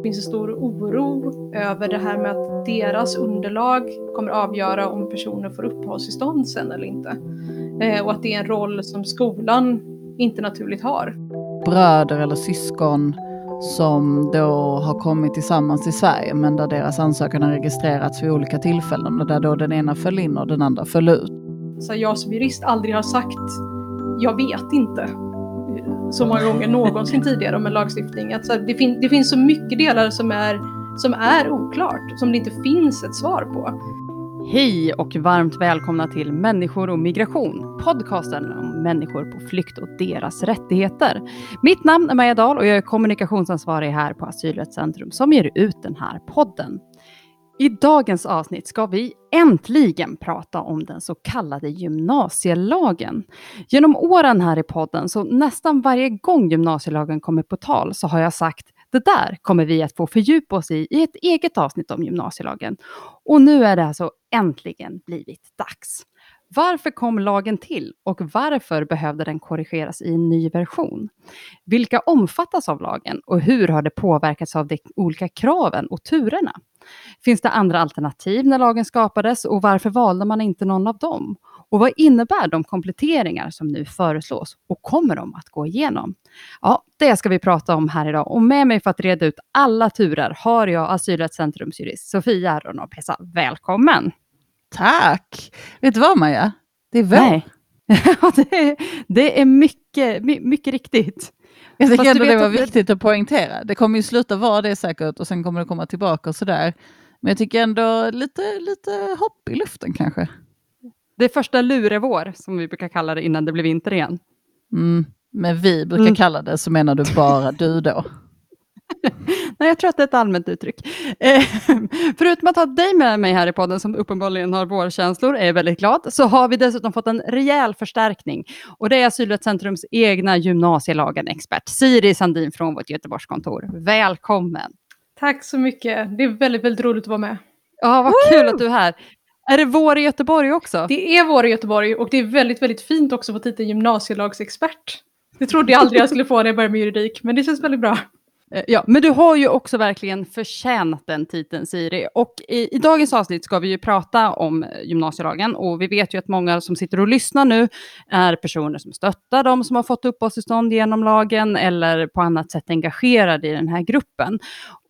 Det finns en stor oro över det här med att deras underlag kommer avgöra om personer får uppehållstillstånd sen eller inte. Eh, och att det är en roll som skolan inte naturligt har. Bröder eller syskon som då har kommit tillsammans i Sverige men där deras ansökan har registrerats vid olika tillfällen och där då den ena föll in och den andra föll ut. Så jag som jurist aldrig har sagt jag vet inte så många gånger någonsin tidigare om en lagstiftning. Att så det, fin det finns så mycket delar som är, som är oklart, som det inte finns ett svar på. Hej och varmt välkomna till Människor och migration, podcasten om människor på flykt och deras rättigheter. Mitt namn är Maja Dahl och jag är kommunikationsansvarig här på Asylrättscentrum som ger ut den här podden. I dagens avsnitt ska vi äntligen prata om den så kallade gymnasielagen. Genom åren här i podden, så nästan varje gång gymnasielagen kommer på tal, så har jag sagt det där kommer vi att få fördjupa oss i i ett eget avsnitt om gymnasielagen. Och nu är det alltså äntligen blivit dags. Varför kom lagen till och varför behövde den korrigeras i en ny version? Vilka omfattas av lagen och hur har det påverkats av de olika kraven och turerna? Finns det andra alternativ när lagen skapades och varför valde man inte någon av dem? Och vad innebär de kompletteringar som nu föreslås och kommer de att gå igenom? Ja, det ska vi prata om här idag och med mig för att reda ut alla turer har jag Asylrättscentrums jurist Sofia Ronopesa. Välkommen! Tack! Vet du vad Maja? Det är vår. Nej. det, är, det är mycket, mycket riktigt. Jag tycker ändå det var viktigt att poängtera. Det kommer ju sluta vara det säkert och sen kommer det komma tillbaka och sådär. Men jag tycker ändå lite, lite hopp i luften kanske. Det är första lurevår som vi brukar kalla det innan det blir vinter igen. Mm, men vi brukar mm. kalla det så menar du bara du då? Nej, jag tror att det är ett allmänt uttryck. Eh, förutom att ha dig med mig här i podden som uppenbarligen har vårkänslor, är jag väldigt glad, så har vi dessutom fått en rejäl förstärkning. Och det är Asylrättscentrums egna gymnasielagen-expert, Siri Sandin från vårt Göteborgskontor. Välkommen! Tack så mycket. Det är väldigt, väldigt roligt att vara med. Ja, vad kul att du är här. Är det vår i Göteborg också? Det är vår i Göteborg och det är väldigt, väldigt fint också att få titeln gymnasielagsexpert. Det trodde jag aldrig jag skulle få när jag började med juridik, men det känns väldigt bra. Eh, ja, men du har ju också verkligen förtjänat den titeln Siri. Och i, i, dagens avsnitt ska vi ju prata om eh, gymnasielagen och vi vet ju att många som sitter och lyssnar nu är personer som stöttar de som har fått uppehållstillstånd genom lagen eller på annat sätt engagerade i den här gruppen.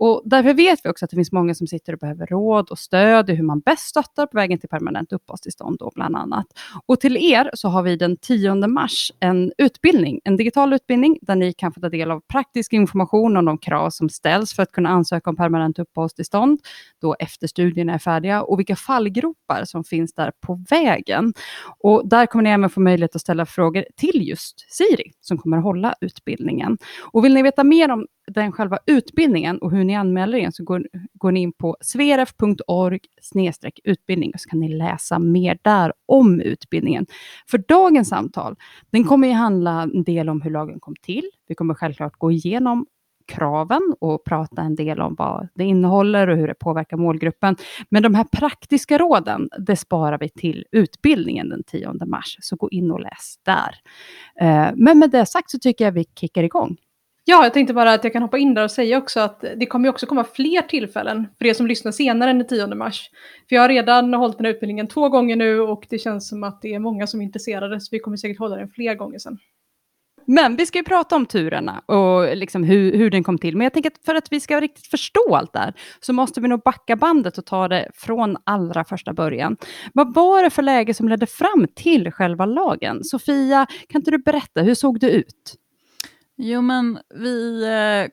Och därför vet vi också att det finns många som sitter och behöver råd och stöd i hur man bäst stöttar på vägen till permanent uppehållstillstånd då bland annat. Och till er så har vi den 10 mars en utbildning, en digital utbildning där ni kan få ta del av praktisk information om de krav som ställs för att kunna ansöka om permanent uppehållstillstånd då efter studierna är färdiga och vilka fallgropar som finns där på vägen. Och där kommer ni även få möjlighet att ställa frågor till just Siri som kommer att hålla utbildningen. Och vill ni veta mer om den själva utbildningen och hur ni anmäler er så går, går ni in på sveref.org utbildning och så kan ni läsa mer där om utbildningen. För dagens samtal, den kommer ju handla en del om hur lagen kom till. Vi kommer självklart gå igenom kraven och prata en del om vad det innehåller och hur det påverkar målgruppen. Men de här praktiska råden, det sparar vi till utbildningen den 10 mars, så gå in och läs där. Eh, men med det sagt så tycker jag vi kickar igång. Ja, jag tänkte bara att jag kan hoppa in där och säga också att det kommer också komma fler tillfällen för er som lyssnar senare än den 10 mars. För jag har redan hållit den här utbildningen två gånger nu och det känns som att det är många som är intresserade så vi kommer säkert hålla den fler gånger sen. Men vi ska ju prata om turerna och liksom hur, hur den kom till. Men jag tänker att för att vi ska riktigt förstå allt det här så måste vi nog backa bandet och ta det från allra första början. Vad var det för läge som ledde fram till själva lagen? Sofia, kan inte du berätta, hur såg det ut? Jo, men vi eh,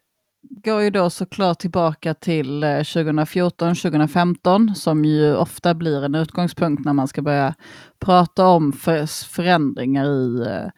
går ju då såklart tillbaka till eh, 2014, 2015 som ju ofta blir en utgångspunkt när man ska börja prata om för, förändringar i eh,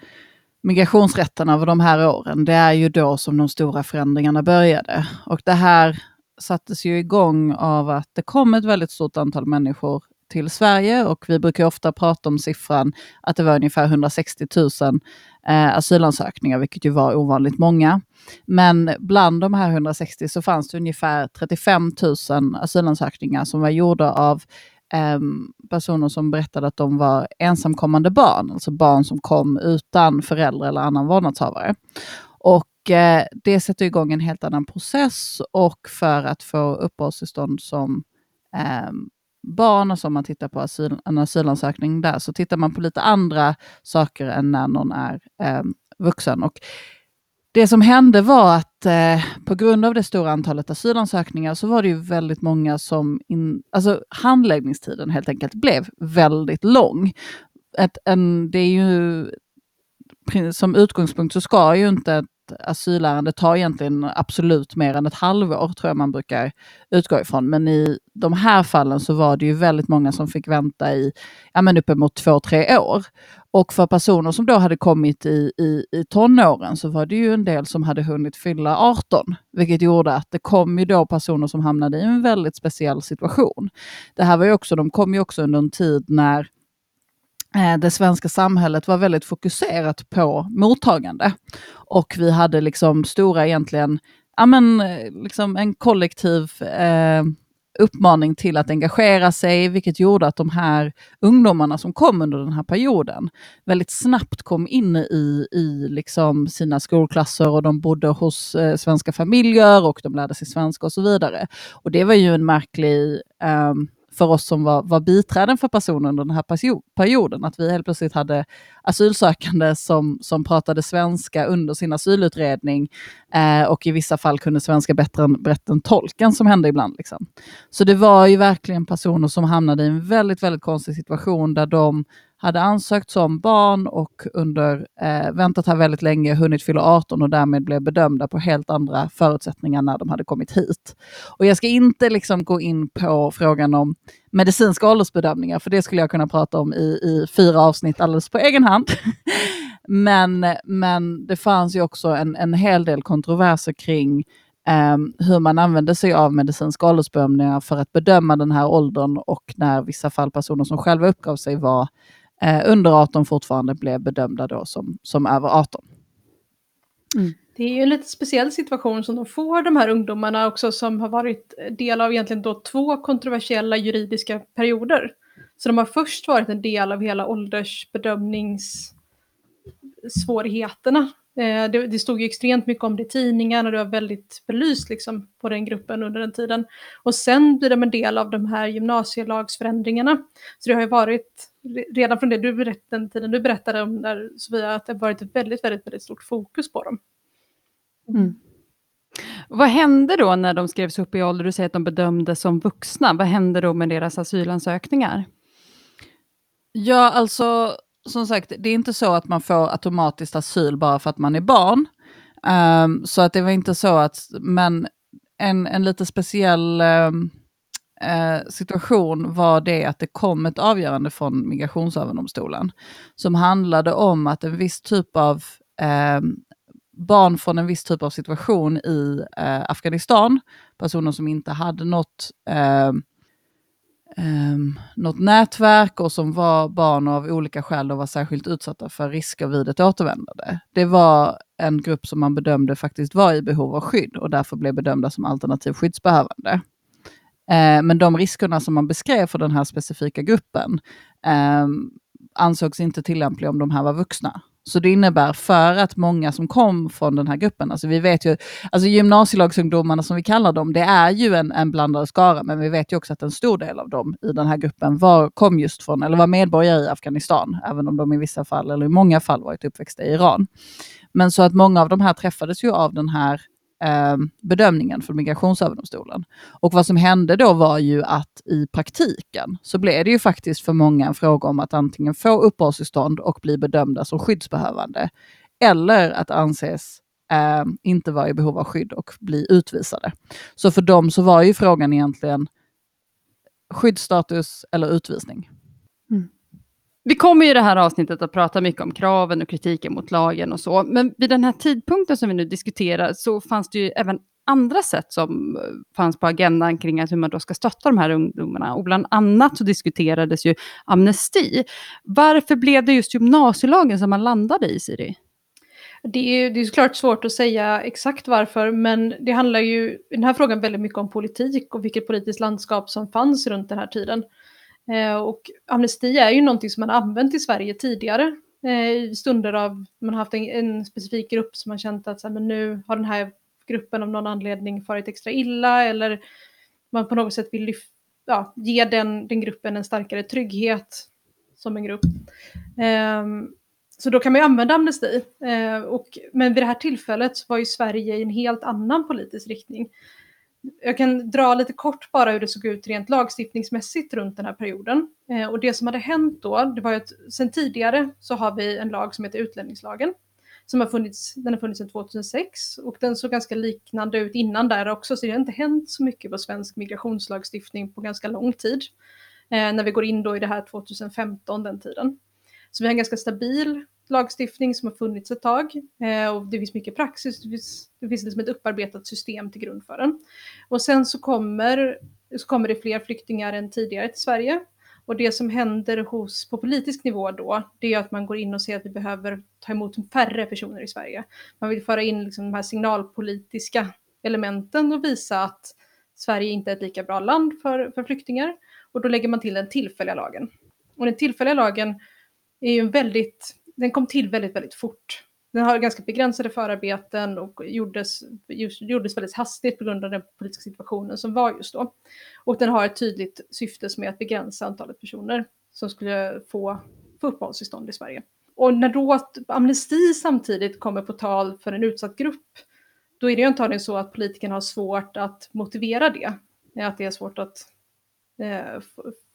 migrationsrätten över de här åren. Det är ju då som de stora förändringarna började. Och det här sattes ju igång av att det kom ett väldigt stort antal människor till Sverige och vi brukar ofta prata om siffran att det var ungefär 160 000 eh, asylansökningar, vilket ju var ovanligt många. Men bland de här 160 så fanns det ungefär 35 000 asylansökningar som var gjorda av eh, personer som berättade att de var ensamkommande barn, alltså barn som kom utan föräldrar eller annan vårdnadshavare. Och eh, det sätter igång en helt annan process och för att få uppehållstillstånd som eh, barn, alltså om man tittar på asyl, en asylansökning där, så tittar man på lite andra saker än när någon är eh, vuxen. Och det som hände var att eh, på grund av det stora antalet asylansökningar så var det ju väldigt många som... In, alltså handläggningstiden helt enkelt blev väldigt lång. Ett, en, det är ju, som utgångspunkt så ska ju inte ett asylärende tar egentligen absolut mer än ett halvår, tror jag man brukar utgå ifrån. Men i de här fallen så var det ju väldigt många som fick vänta i ja, men uppemot två, tre år. Och för personer som då hade kommit i, i, i tonåren så var det ju en del som hade hunnit fylla 18, vilket gjorde att det kom ju då personer som hamnade i en väldigt speciell situation. Det här var ju också, de kom ju också under en tid när Eh, det svenska samhället var väldigt fokuserat på mottagande. Och vi hade liksom stora egentligen, ja men eh, liksom en kollektiv eh, uppmaning till att engagera sig, vilket gjorde att de här ungdomarna som kom under den här perioden väldigt snabbt kom in i, i liksom sina skolklasser och de bodde hos eh, svenska familjer och de lärde sig svenska och så vidare. Och det var ju en märklig eh, för oss som var, var biträden för personer under den här perioden, att vi helt plötsligt hade asylsökande som, som pratade svenska under sin asylutredning eh, och i vissa fall kunde svenska bättre än, bättre än tolken som hände ibland. Liksom. Så det var ju verkligen personer som hamnade i en väldigt, väldigt konstig situation där de hade ansökt som barn och under eh, väntat här väldigt länge, hunnit fylla 18 och därmed blev bedömda på helt andra förutsättningar när de hade kommit hit. Och jag ska inte liksom gå in på frågan om medicinska åldersbedömningar, för det skulle jag kunna prata om i, i fyra avsnitt alldeles på egen hand. men, men det fanns ju också en, en hel del kontroverser kring Um, hur man använde sig av medicinska åldersbedömningar för att bedöma den här åldern och när vissa fall personer som själva uppgav sig vara eh, under 18 fortfarande blev bedömda då som, som över 18. Mm. Det är ju en lite speciell situation som de får, de här ungdomarna också, som har varit del av egentligen då två kontroversiella juridiska perioder. Så de har först varit en del av hela åldersbedömningssvårigheterna Eh, det, det, stod ju extremt mycket om det i tidningarna och det var väldigt belyst liksom, på den gruppen under den tiden. Och sen blir de en del av de här gymnasielagsförändringarna. Så det har ju varit, redan från det du berättade, den tiden du berättade om där Sofia, att det har varit ett väldigt, väldigt, väldigt stort fokus på dem. Mm. Vad hände då när de skrevs upp i ålder? Du säger att de bedömdes som vuxna. Vad hände då med deras asylansökningar? Ja, alltså som sagt, det är inte så att man får automatiskt asyl bara för att man är barn. Um, så att det var inte så att, men en, en lite speciell um, Eh, situation var det att det kom ett avgörande från Migrationsöverdomstolen som handlade om att en viss typ av eh, barn från en viss typ av situation i eh, Afghanistan, personer som inte hade något eh, ehm, något nätverk och som var barn av olika skäl och var särskilt utsatta för risker vid ett återvändande. Det var en grupp som man bedömde faktiskt var i behov av skydd och därför blev bedömda som alternativ skyddsbehövande. Eh, men de riskerna som man beskrev för den här specifika gruppen ehm, ansågs inte tillämpliga om de här var vuxna. Så det innebär för att många som kom från den här gruppen, alltså vi vet ju, alltså gymnasielagsungdomarna som vi kallar dem, det är ju en, en blandad skara, men vi vet ju också att en stor del av dem i den här gruppen var, kom just från, eller var medborgare i Afghanistan, även om de i vissa fall, eller i många fall varit uppväxta i Iran. Men så att många av de här träffades ju av den här eh, bedömningen från Migrationsöverdomstolen. Och vad som hände då var ju att i praktiken så blev det ju faktiskt för många en fråga om att antingen få uppehållstillstånd och bli bedömda som skyddsbehövande eller att anses eh, inte vara i behov av skydd och bli utvisade. Så för dem så var ju frågan egentligen skyddsstatus eller utvisning. Vi kommer i det här avsnittet att prata mycket om kraven och kritiken mot lagen och så, men vid den här tidpunkten som vi nu diskuterar så fanns det ju även andra sätt som eh, fanns på agendan kring hur man då ska stötta de här ungdomarna. Och bland annat så diskuterades ju amnesti. Varför blev det just gymnasielagen som man landade i, Siri? Det är, det är såklart svårt att säga exakt varför, men det handlar ju i den här frågan väldigt mycket om politik och vilket politiskt landskap som fanns runt den här tiden. Eh, och amnesti är ju någonting som man använt i Sverige tidigare. Eh, i stunder av man har haft en, en specifik grupp som man känt att så här, men nu har den här gruppen av någon anledning farit extra illa eller man på något sätt vill lyfta, ja, ge den, den gruppen en starkare trygghet som en grupp. Um, så då kan man ju använda amnesti. Uh, och, men vid det här tillfället var ju Sverige i en helt annan politisk riktning. Jag kan dra lite kort bara hur det såg ut rent lagstiftningsmässigt runt den här perioden. Eh, och det som hade hänt då, det var ju att sen tidigare så har vi en lag som heter utlänningslagen som har funnits, den har funnits sedan 2006 och den såg ganska liknande ut innan där också, så det har inte hänt så mycket på svensk migrationslagstiftning på ganska lång tid. Eh, när vi går in då i det här 2015, den tiden. Så vi har en ganska stabil lagstiftning som har funnits ett tag eh, och det finns mycket praxis, det finns, det finns liksom ett upparbetat system till grund för den. Och sen så kommer, så kommer det fler flyktingar än tidigare till Sverige och det som händer hos, på politisk nivå då, det är att man går in och ser att vi behöver ta emot färre personer i Sverige. Man vill föra in liksom de här signalpolitiska elementen och visa att Sverige inte är ett lika bra land för, för flyktingar. Och då lägger man till den tillfälliga lagen. Och den tillfälliga lagen är ju en väldigt, den kom till väldigt, väldigt fort. Den har ganska begränsade förarbeten och gjordes, just, gjordes väldigt hastigt på grund av den politiska situationen som var just då. Och den har ett tydligt syfte som är att begränsa antalet personer som skulle få, få uppehållstillstånd i Sverige. Och när då amnesti samtidigt kommer på tal för en utsatt grupp, då är det ju antagligen så att politikerna har svårt att motivera det. Att det är svårt att eh,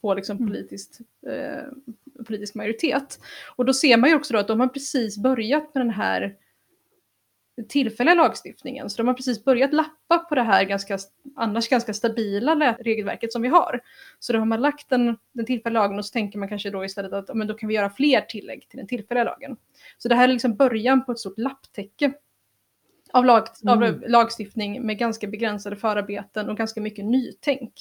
få liksom mm. politiskt, eh, politisk majoritet. Och då ser man ju också då att de har precis börjat med den här tillfälliga lagstiftningen. Så de har precis börjat lappa på det här ganska, annars ganska stabila regelverket som vi har. Så då har man lagt den, den tillfälliga lagen och så tänker man kanske då istället att men då kan vi göra fler tillägg till den tillfälliga lagen. Så det här är liksom början på ett stort lapptäcke av, lag, mm. av lagstiftning med ganska begränsade förarbeten och ganska mycket nytänk.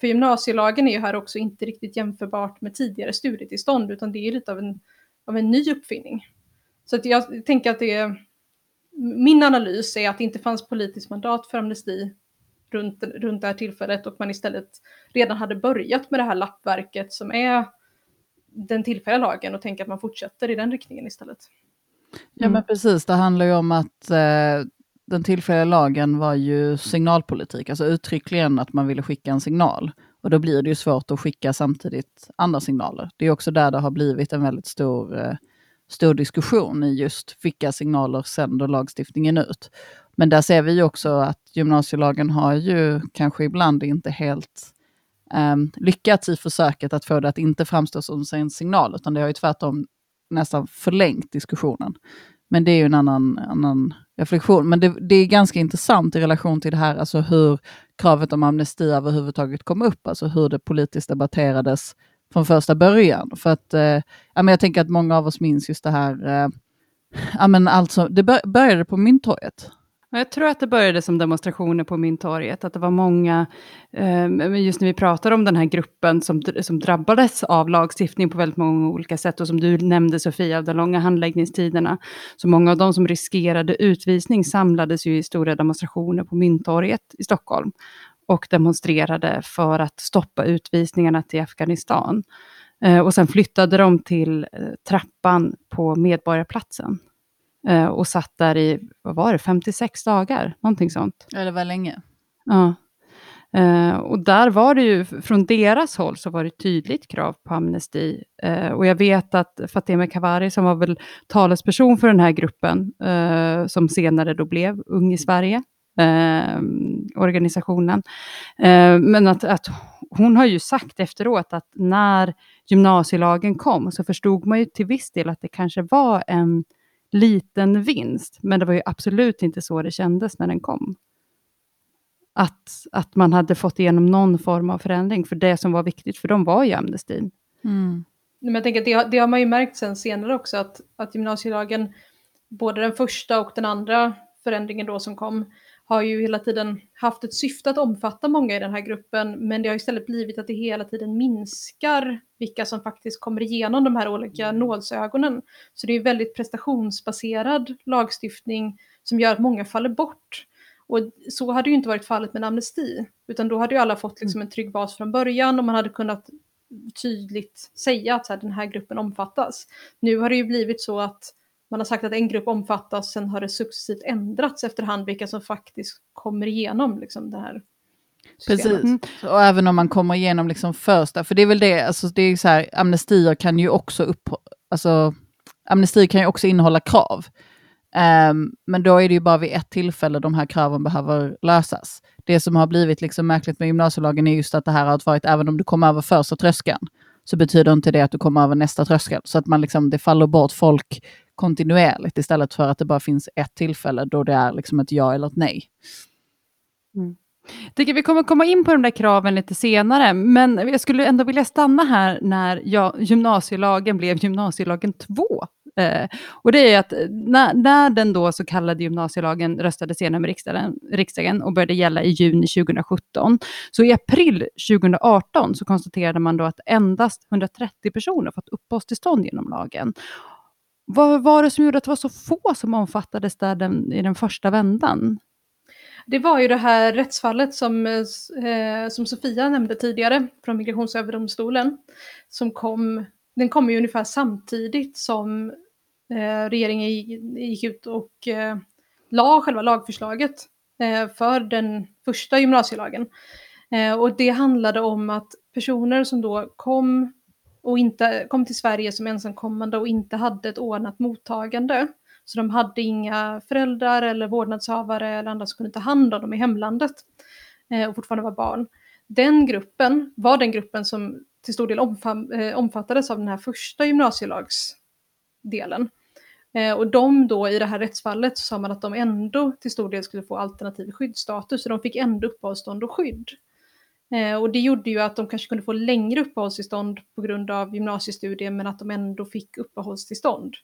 För gymnasielagen är ju här också inte riktigt jämförbart med tidigare studietillstånd utan det är lite av en, av en ny uppfinning. Så att jag tänker att det är, min analys är att det inte fanns politiskt mandat för amnesti runt, runt det här tillfället och man istället redan hade börjat med det här lappverket som är den tillfälliga lagen och tänker att man fortsätter i den riktningen istället. Ja men mm. precis, det handlar ju om att eh, den tillfälliga lagen var ju signalpolitik, alltså uttryckligen att man ville skicka en signal. Och då blir det ju svårt att skicka samtidigt andra signaler. Det är också där det har blivit en väldigt stor, eh, stor diskussion i just vilka signaler sänder lagstiftningen ut. Men där ser vi ju också att gymnasielagen har ju kanske ibland inte helt eh, lyckats i försöket att få det att inte framstå som en signal, utan det har ju tvärtom nästan förlängt diskussionen. Men det är ju en annan, annan reflektion. Men det, det, är ganska intressant i relation till det här, alltså hur kravet om amnesti överhuvudtaget kom upp, alltså hur det politiskt debatterades från första början. För att, eh, ja, men jag tänker att många av oss minns just det här, eh, ja, men alltså, det började på Mynttorget. Jag tror att det började som demonstrationer på Mynttorget, att det var många, ehm, just när vi pratar om den här gruppen som, som drabbades av lagstiftning på väldigt många olika sätt, och som du nämnde Sofia, av de långa handläggningstiderna, så många av de som riskerade utvisning samlades ju i stora demonstrationer på Mynttorget i Stockholm, och demonstrerade för att stoppa utvisningarna till Afghanistan. Eh, och sen flyttade de till eh, trappan på Medborgarplatsen. Eh, och satt där i, vad var det, 56 dagar, någonting sånt. Ja, det var länge. Ja. Uh, och där var det ju, från deras håll så var det tydligt krav på amnesti. Uh, och jag vet att Fatemeh Kavari, som var väl talesperson för den här gruppen, som senare då blev Ung i Sverige, organisationen, men att, att hon har ju sagt efteråt att när gymnasielagen kom så förstod man ju till viss del att det kanske var en liten vinst, men det var ju absolut inte så det kändes när den kom. Att, att man hade fått igenom någon form av förändring, för det som var viktigt för dem var ju amnestin. Mm. Men jag tänker att det, det, har man ju märkt sen senare också, att, att gymnasielagen, både den första och den andra förändringen då som kom, har ju hela tiden haft ett syfte att omfatta många i den här gruppen, men det har istället blivit att det hela tiden minskar vilka som faktiskt kommer igenom de här olika nålsögonen. Så det är väldigt prestationsbaserad lagstiftning som gör att många faller bort. Och så hade ju inte varit fallet med en amnesti, utan då hade ju alla fått liksom en trygg bas från början och man hade kunnat tydligt säga att så här, den här gruppen omfattas. Nu har det ju blivit så att man har sagt att en grupp omfattas, sen har det successivt ändrats efterhand vilka som faktiskt kommer igenom liksom, det här systemet. Precis, och även om man kommer igenom liksom första, för det är väl det, alltså det är så här, amnestier kan ju också upp, alltså amnestier kan ju också innehålla krav. Ehm, men då är det ju bara vid ett tillfälle de här kraven behöver lösas. Det som har blivit liksom märkligt med gymnasielagen är just att det här har varit, även om du kommer över första tröskeln, så betyder inte det att du kommer över nästa tröskel. Så att man liksom, det faller bort folk kontinuerligt istället för att det bara finns ett tillfälle då det är liksom ett ja eller ett nej. Mm. Jag tycker vi kommer komma in på de där kraven lite senare, men jag skulle ändå vilja stanna här när jag, gymnasielagen blev gymnasielagen 2. Eh, och det är att eh, när, när den då så kallade gymnasielagen röstades igenom i riksdagen, riksdagen och började gälla i juni 2017, så i april 2018 så konstaterade man då att endast 130 personer fått uppehållstillstånd genom lagen. Vad var det som gjorde att det var så få som omfattades där den, i den första vändan? Det var ju det här rättsfallet som, eh, som Sofia nämnde tidigare från Migrationsöverdomstolen. Som kom, den kom ju ungefär samtidigt som eh, regeringen gick ut och eh, la själva lagförslaget eh, för den första gymnasielagen. Eh, och det handlade om att personer som då kom och inte kom till Sverige som ensamkommande och inte hade ett ordnat mottagande så de hade inga föräldrar eller vårdnadshavare eller andra som kunde ta hand om dem i hemlandet eh, och fortfarande var barn. Den gruppen var den gruppen som till stor del eh, omfattades av den här första gymnasielagsdelen. Eh, och de då i det här rättsfallet så sa man att de ändå till stor del skulle få alternativ skyddsstatus, så de fick ändå uppehållstånd och skydd. Eh, och det gjorde ju att de kanske kunde få längre uppehållstillstånd på grund av gymnasiestudier men att de ändå fick uppehållstillstånd.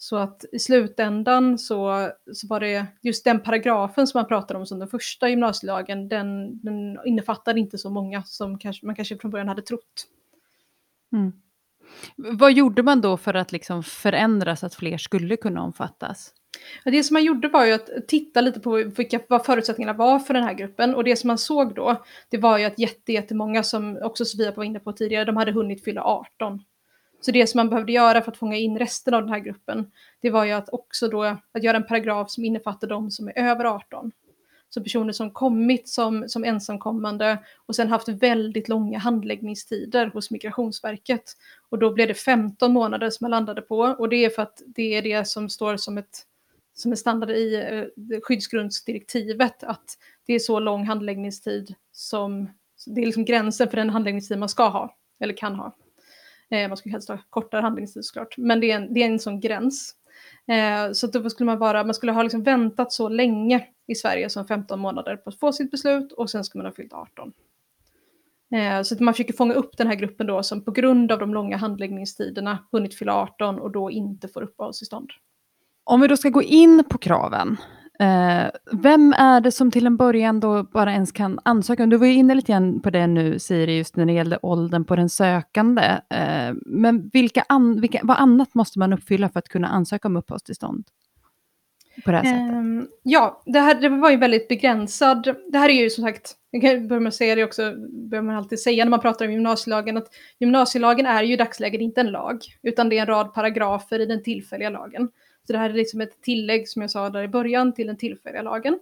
Så att i slutändan så, så var det just den paragrafen som man pratade om som den första gymnasielagen, den, den innefattade inte så många som kanske, man kanske från början hade trott. Mm. Vad gjorde man då för att liksom förändra så att fler skulle kunna omfattas? Det som man gjorde var ju att titta lite på vilka, vad förutsättningarna var för den här gruppen. Och det som man såg då, det var ju att jättemånga som också Sofia var inne på tidigare, de hade hunnit fylla 18. Så det som man behövde göra för att fånga in resten av den här gruppen, det var ju att också då att göra en paragraf som innefattar de som är över 18. Så personer som kommit som, som ensamkommande och sen haft väldigt långa handläggningstider hos Migrationsverket. Och då blev det 15 månader som man landade på och det är för att det är det som står som ett som är standard i eh, skyddsgrundsdirektivet, att det är så lång handläggningstid som, det är liksom gränsen för den handläggningstid man ska ha, eller kan ha. Eh, man skulle helst ha kortare handläggningstid såklart, men det är en, det är en sån gräns. Eh, så då skulle man vara, man skulle ha liksom väntat så länge i Sverige som 15 månader på att få sitt beslut och sen skulle man ha fyllt 18. Eh, så att man försöker fånga upp den här gruppen då som på grund av de långa handläggningstiderna hunnit fylla 18 och då inte får uppehållstillstånd. Om vi då ska gå in på kraven, eh, vem är det som till en början då bara ens kan ansöka? Du var ju inne lite grann på det nu Siri, just när det gällde åldern på den sökande. Eh, men vilka an, vilka, vad annat måste man uppfylla för att kunna ansöka om uppehållstillstånd? På det här sättet? Um, ja, det här det var ju väldigt begränsad. Det här är ju som sagt, jag kan börja med att säga det också, börjar man alltid säga när man pratar om gymnasielagen, att gymnasielagen är ju i dagsläget inte en lag, utan det är en rad paragrafer i den tillfälliga lagen. Så det här är liksom ett tillägg, som jag sa där i början, till den tillfälliga lagen.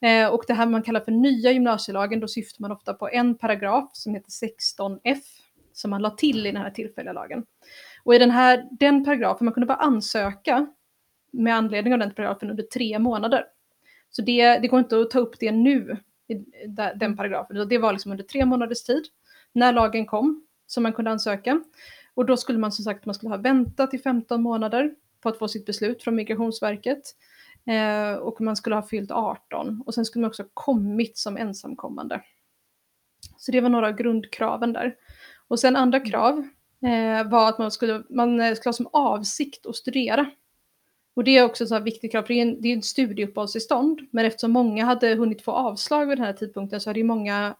Eh, och det här man kallar för nya gymnasielagen, då syftar man ofta på en paragraf som heter 16F, som man la till i den här tillfälliga lagen. Och i den här, den paragrafen, man kunde bara ansöka med anledning av den paragrafen under tre månader. Så det, det går inte att ta upp det nu, i den paragrafen. Det var liksom under tre månaders tid, när lagen kom, som man kunde ansöka. Och då skulle man som sagt man skulle ha väntat i 15 månader på att få sitt beslut från Migrationsverket. Eh, och man skulle ha fyllt 18 och sen skulle man också ha kommit som ensamkommande. Så det var några av grundkraven där. Och sen andra krav eh, var att man skulle, man skulle ha som avsikt att studera. Och det är också ett viktigt krav, för det är, en, det är ett studieuppehållstillstånd, men eftersom många hade hunnit få avslag vid den här tidpunkten så hade ju många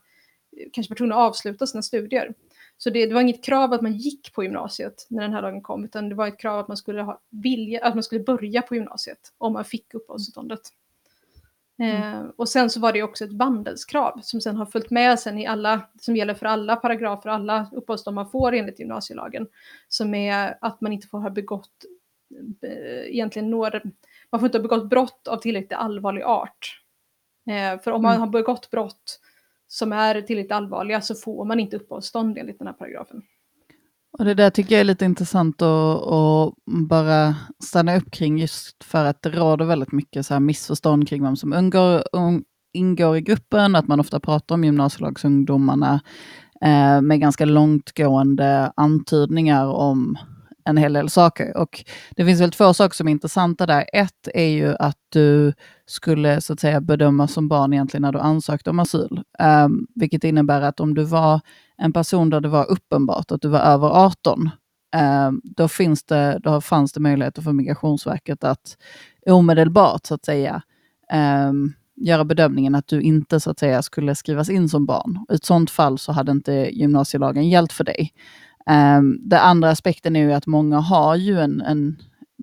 kanske varit tvungna att avsluta sina studier. Så det, det, var inget krav att man gick på gymnasiet när den här lagen kom, utan det var ett krav att man skulle, ha vilja, att man skulle börja på gymnasiet om man fick uppehållstillståndet. Eh, och sen så var det också ett vandelskrav som sen har följt med sen i alla, som gäller för alla paragrafer, alla uppehållstillstånd man får enligt gymnasielagen, som är att man inte får ha begått eh, egentligen några, man får inte ha begått brott av tillräckligt allvarlig art. Eh, för om man Mm. har begått brott som är tillräckligt allvarliga så får man inte uppehållstillstånd enligt den här paragrafen. Och det där tycker jag är lite intressant att, att bara stanna upp kring just för att det råder väldigt mycket så här missförstånd kring vem som ingår, um, ingår i gruppen, att man ofta pratar om gymnasielagsungdomarna eh, med ganska långtgående antydningar om en hel del saker. Och det finns väl två saker som är intressanta där. Ett är ju att du skulle så att säga bedömas som barn egentligen när du ansökte om asyl. Um, vilket innebär att om du var en person där det var uppenbart att du var över 18, um, ehm, då, finns det, då fanns det möjligheter för Migrationsverket att omedelbart så att säga um, göra bedömningen att du inte så att säga skulle skrivas in som barn. I ett sådant fall så hade inte gymnasielagen gällt för dig. Ehm, um, det andra aspekten är ju att många har ju en, en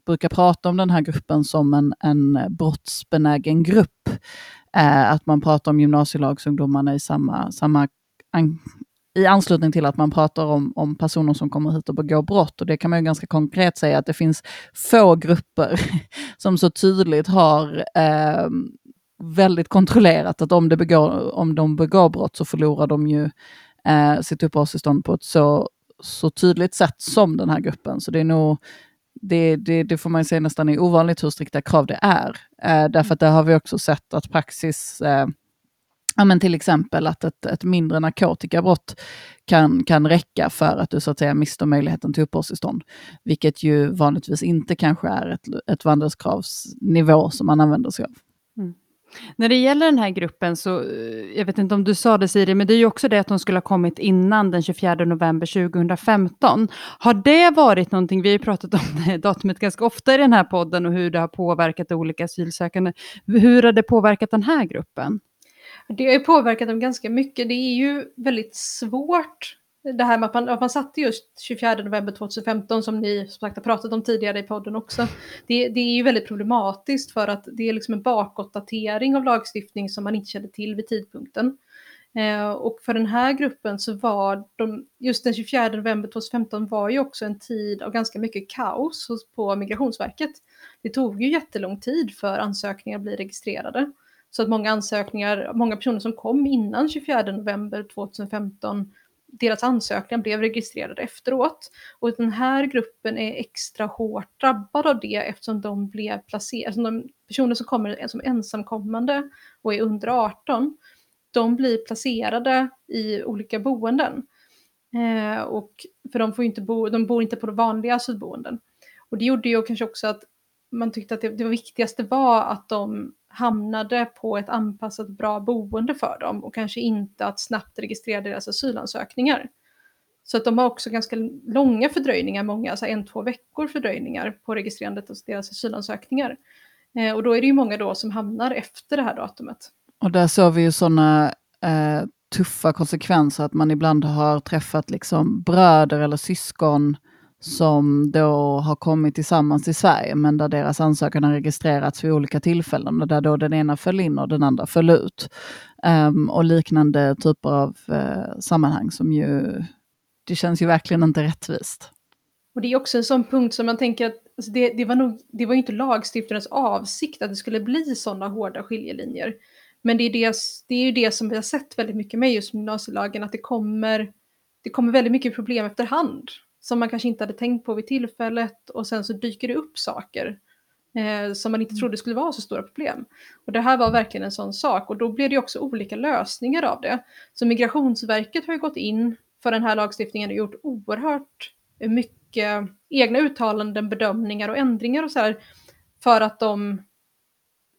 brukar prata om den här gruppen som en, en brottsbenägen grupp. Uh, att man pratar om gymnasielagsungdomarna i samma, samma an, i anslutning till att man pratar om, om personer som kommer hit och begår brott. Och det kan man ju ganska konkret säga att det finns få grupper som så tydligt har eh, väldigt kontrollerat att om, det begår, om de begår brott så förlorar de ju eh, sitt uppehållstillstånd på ett så, så tydligt sätt som den här gruppen. Så det är nog det, det, det får man säga nästan är ovanligt hur strikta krav det är. Eh, därför att där har vi också sett att praxis eh, Ja, men till exempel att ett, ett mindre narkotikabrott kan, kan räcka för att du så att säga mister möjligheten till uppehållstillstånd. Vilket ju vanligtvis inte kanske är ett, ett vandelskravsnivå som man använder sig av. När det gäller den här gruppen så, eh, jag vet inte om du sa det Siri, men det är ju också det att de skulle ha kommit innan den 24 november 2015. Har det varit någonting, vi har ju pratat om det datumet ganska ofta i den här podden och hur det har påverkat olika asylsökande. Hur har det påverkat den här gruppen? Det har ju påverkat dem ganska mycket. Det är ju väldigt svårt det här med att man, att man satte just 24 november 2015 som ni som sagt har pratat om tidigare i podden också. Det, det är ju väldigt problematiskt för att det är liksom en bakåtdatering av lagstiftning som man inte kände till vid tidpunkten. Eh, och för den här gruppen så var de, just den 24 november 2015 var ju också en tid av ganska mycket kaos på Migrationsverket. Det tog ju jättelång tid för ansökningar att bli registrerade. Så att många ansökningar, många personer som kom innan 24 november 2015 deras ansökningar blev registrerade efteråt. Och den här gruppen är extra hårt drabbad av det eftersom de blev placerade, alltså de personer som kommer som ensamkommande och är under 18, de blir placerade i olika boenden. Eh, och för de, får inte bo, de bor inte på de vanliga asylboenden. Och det gjorde ju kanske också att man tyckte att det, det viktigaste var att de hamnade på ett anpassat bra boende för dem och kanske inte att snabbt registrera deras asylansökningar. Så att de har också ganska långa fördröjningar, många, alltså en, två veckor fördröjningar på registrerandet av deras asylansökningar. Eh, och då är det ju många då som hamnar efter det här datumet. Och där såg vi ju sådana eh, tuffa konsekvenser, att man ibland har träffat liksom bröder eller syskon som då har kommit tillsammans till Sverige, men där deras ansökan har registrerats vid olika tillfällen, och där då den ena föll in och den andra föll ut. Um, och liknande typer av uh, sammanhang som ju, det känns ju verkligen inte rättvist. Och det är också en sån punkt som man tänker att alltså det, det, var nog, det var ju inte lagstiftarens avsikt att det skulle bli sådana hårda skiljelinjer. Men det är, det, det är ju det som vi har sett väldigt mycket med just gymnasielagen, att det kommer, det kommer väldigt mycket problem efterhand som man kanske inte hade tänkt på vid tillfället och sen så dyker det upp saker eh, som man inte trodde skulle vara så stora problem. Och det här var verkligen en sån sak och då blev det också olika lösningar av det. Så Migrationsverket har ju gått in för den här lagstiftningen och gjort oerhört mycket egna uttalanden, bedömningar och ändringar och så här för att de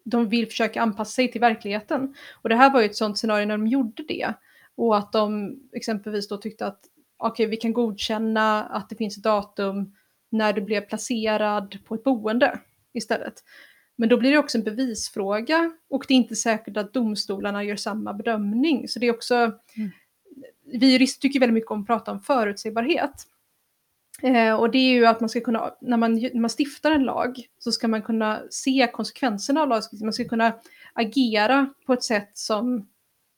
de vill försöka anpassa sig till verkligheten. Och det här var ju ett sånt scenario när de gjorde det. Och att de exempelvis då tyckte att okej, okay, vi kan godkänna att det finns ett datum när du blev placerad på ett boende istället. Men då blir det också en bevisfråga och det är inte säkert att domstolarna gör samma bedömning. Så det är också, mm. vi jurister tycker väldigt mycket om att prata om förutsägbarhet. Eh, och det är ju att man ska kunna, när man, när man stiftar en lag, så ska man kunna se konsekvenserna av lagstiftningen. Man ska kunna agera på ett sätt som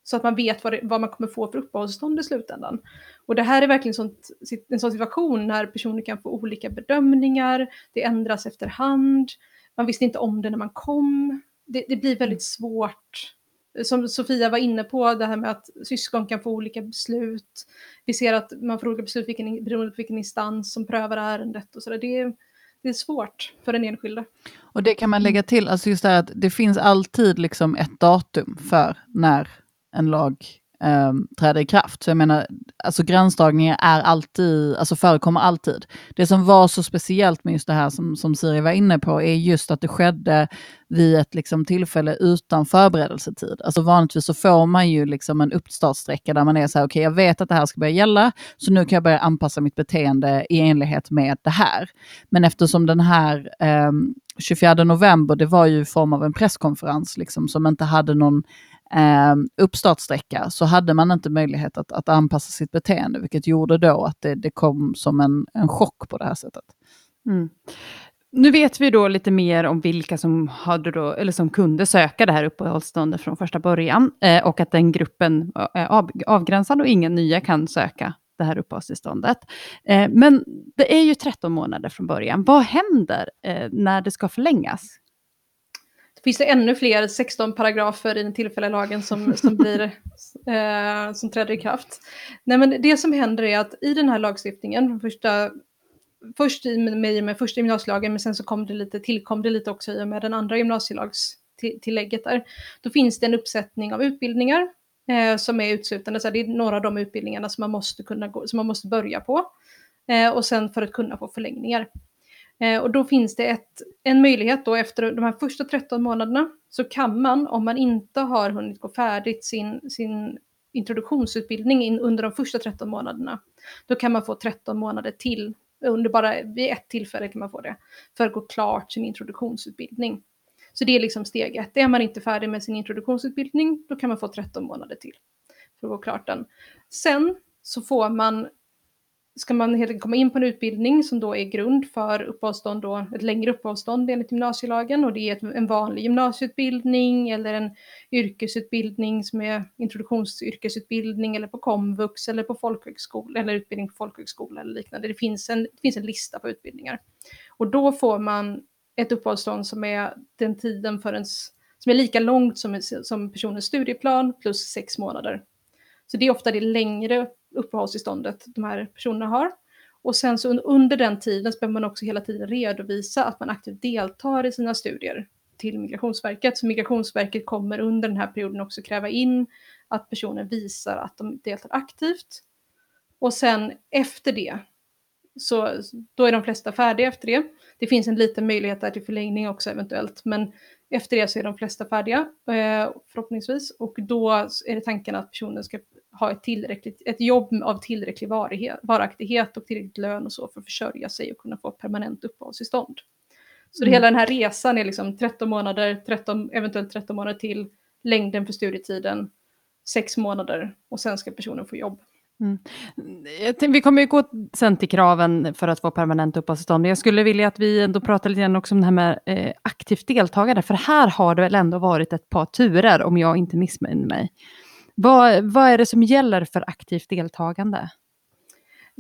så att man vet vad, det, vad man kommer få för uppehållstillstånd i slutändan. Och det här är verkligen sånt, en sån situation när personer kan få olika bedömningar, det ändras efterhand, man visste inte om det när man kom. Det, det blir väldigt svårt. Som Sofia var inne på, det här med att syskon kan få olika beslut. Vi ser att man får olika beslut vilken, beroende på vilken instans som prövar ärendet och sådär. Det, det är svårt för den enskilde. Och det kan man lägga till, alltså just det här att det finns alltid liksom ett datum för när en lag eh, träder i kraft. Så jag menar, alltså gränsdragningar är alltid, alltså förekommer alltid. Det som var så speciellt med just det här som, som Siri var inne på är just att det skedde vid ett liksom, tillfälle utan förberedelsetid. Alltså vanligtvis så får man ju liksom en uppstartsträcka där man är så här, okej okay, jag vet att det här ska börja gälla, så nu kan jag börja anpassa mitt beteende i enlighet med det här. Men eftersom den här eh, 24 november, det var ju i form av en presskonferens liksom, som inte hade någon eh, uppstartsträcka så hade man inte möjlighet att, att anpassa sitt beteende, vilket gjorde då att det, det kom som en, en chock på det här sättet. Mm. Nu vet vi då lite mer om vilka som, hade då, eller som kunde söka det här uppehållstillståndet från första början eh, och att den gruppen är av, avgränsad och inga nya kan söka det här uppehållstillståndet. Eh, men det är ju 13 månader från början. Vad händer eh, när det ska förlängas? Finns det ännu fler 16 paragrafer i den tillfälliga lagen som, som, blir, eh, som träder i kraft. Nej, men det som händer är att i den här lagstiftningen, första, först i med, med första gymnasielagen, men sen så kom det lite, tillkom det lite också i och med den andra gymnasielagstillägget där. Då finns det en uppsättning av utbildningar eh, som är utslutande, så det är några av de utbildningarna som man måste, kunna gå, som man måste börja på. Eh, och sen för att kunna få förlängningar. Eh, och då finns det ett, en möjlighet då efter de här första 13 månaderna så kan man, om man inte har hunnit gå färdigt sin, sin introduktionsutbildning in, under de första 13 månaderna, då kan man få 13 månader till. Under bara vid ett tillfälle kan man få det, för att gå klart sin introduktionsutbildning. Så det är liksom steg ett. Är man inte färdig med sin introduktionsutbildning, då kan man få 13 månader till för att gå klart den. Sen så får man ska man helt enkelt komma in på en utbildning som då är grund för uppehållstånd, då, ett längre uppehållstånd enligt gymnasielagen och det är en vanlig gymnasieutbildning eller en yrkesutbildning som är introduktionsyrkesutbildning eller på komvux eller på folkhögskola eller utbildning på folkhögskola eller liknande. Det finns en, det finns en lista på utbildningar. Och då får man ett uppehållstånd som är den tiden för ens, som är lika långt som, som personens studieplan plus sex månader. Så det är ofta det längre uppehållstillståndet de här personerna har. Och sen så under den tiden så behöver man också hela tiden redovisa att man aktivt deltar i sina studier till Migrationsverket. Så Migrationsverket kommer under den här perioden också kräva in att personen visar att de deltar aktivt. Och sen efter det, så då är de flesta färdiga efter det. Det finns en liten möjlighet där till förlängning också eventuellt, men efter det så är de flesta färdiga eh, förhoppningsvis och då är det tanken att personen ska ha ett, tillräckligt, ett jobb av tillräcklig varaktighet och tillräcklig lön och så för att försörja sig och kunna få permanent uppehållstillstånd. Så mm. hela den här resan är liksom 13 månader, 13, eventuellt 13 månader till, längden för studietiden, 6 månader och sen ska personen få jobb. Mm. Vi kommer ju gå sen till kraven för att få permanent uppehållstillstånd, men jag skulle vilja att vi ändå pratar lite grann också om det här med eh, aktivt deltagande, för här har det väl ändå varit ett par turer om jag inte missminner mig. Vad, vad är det som gäller för aktivt deltagande?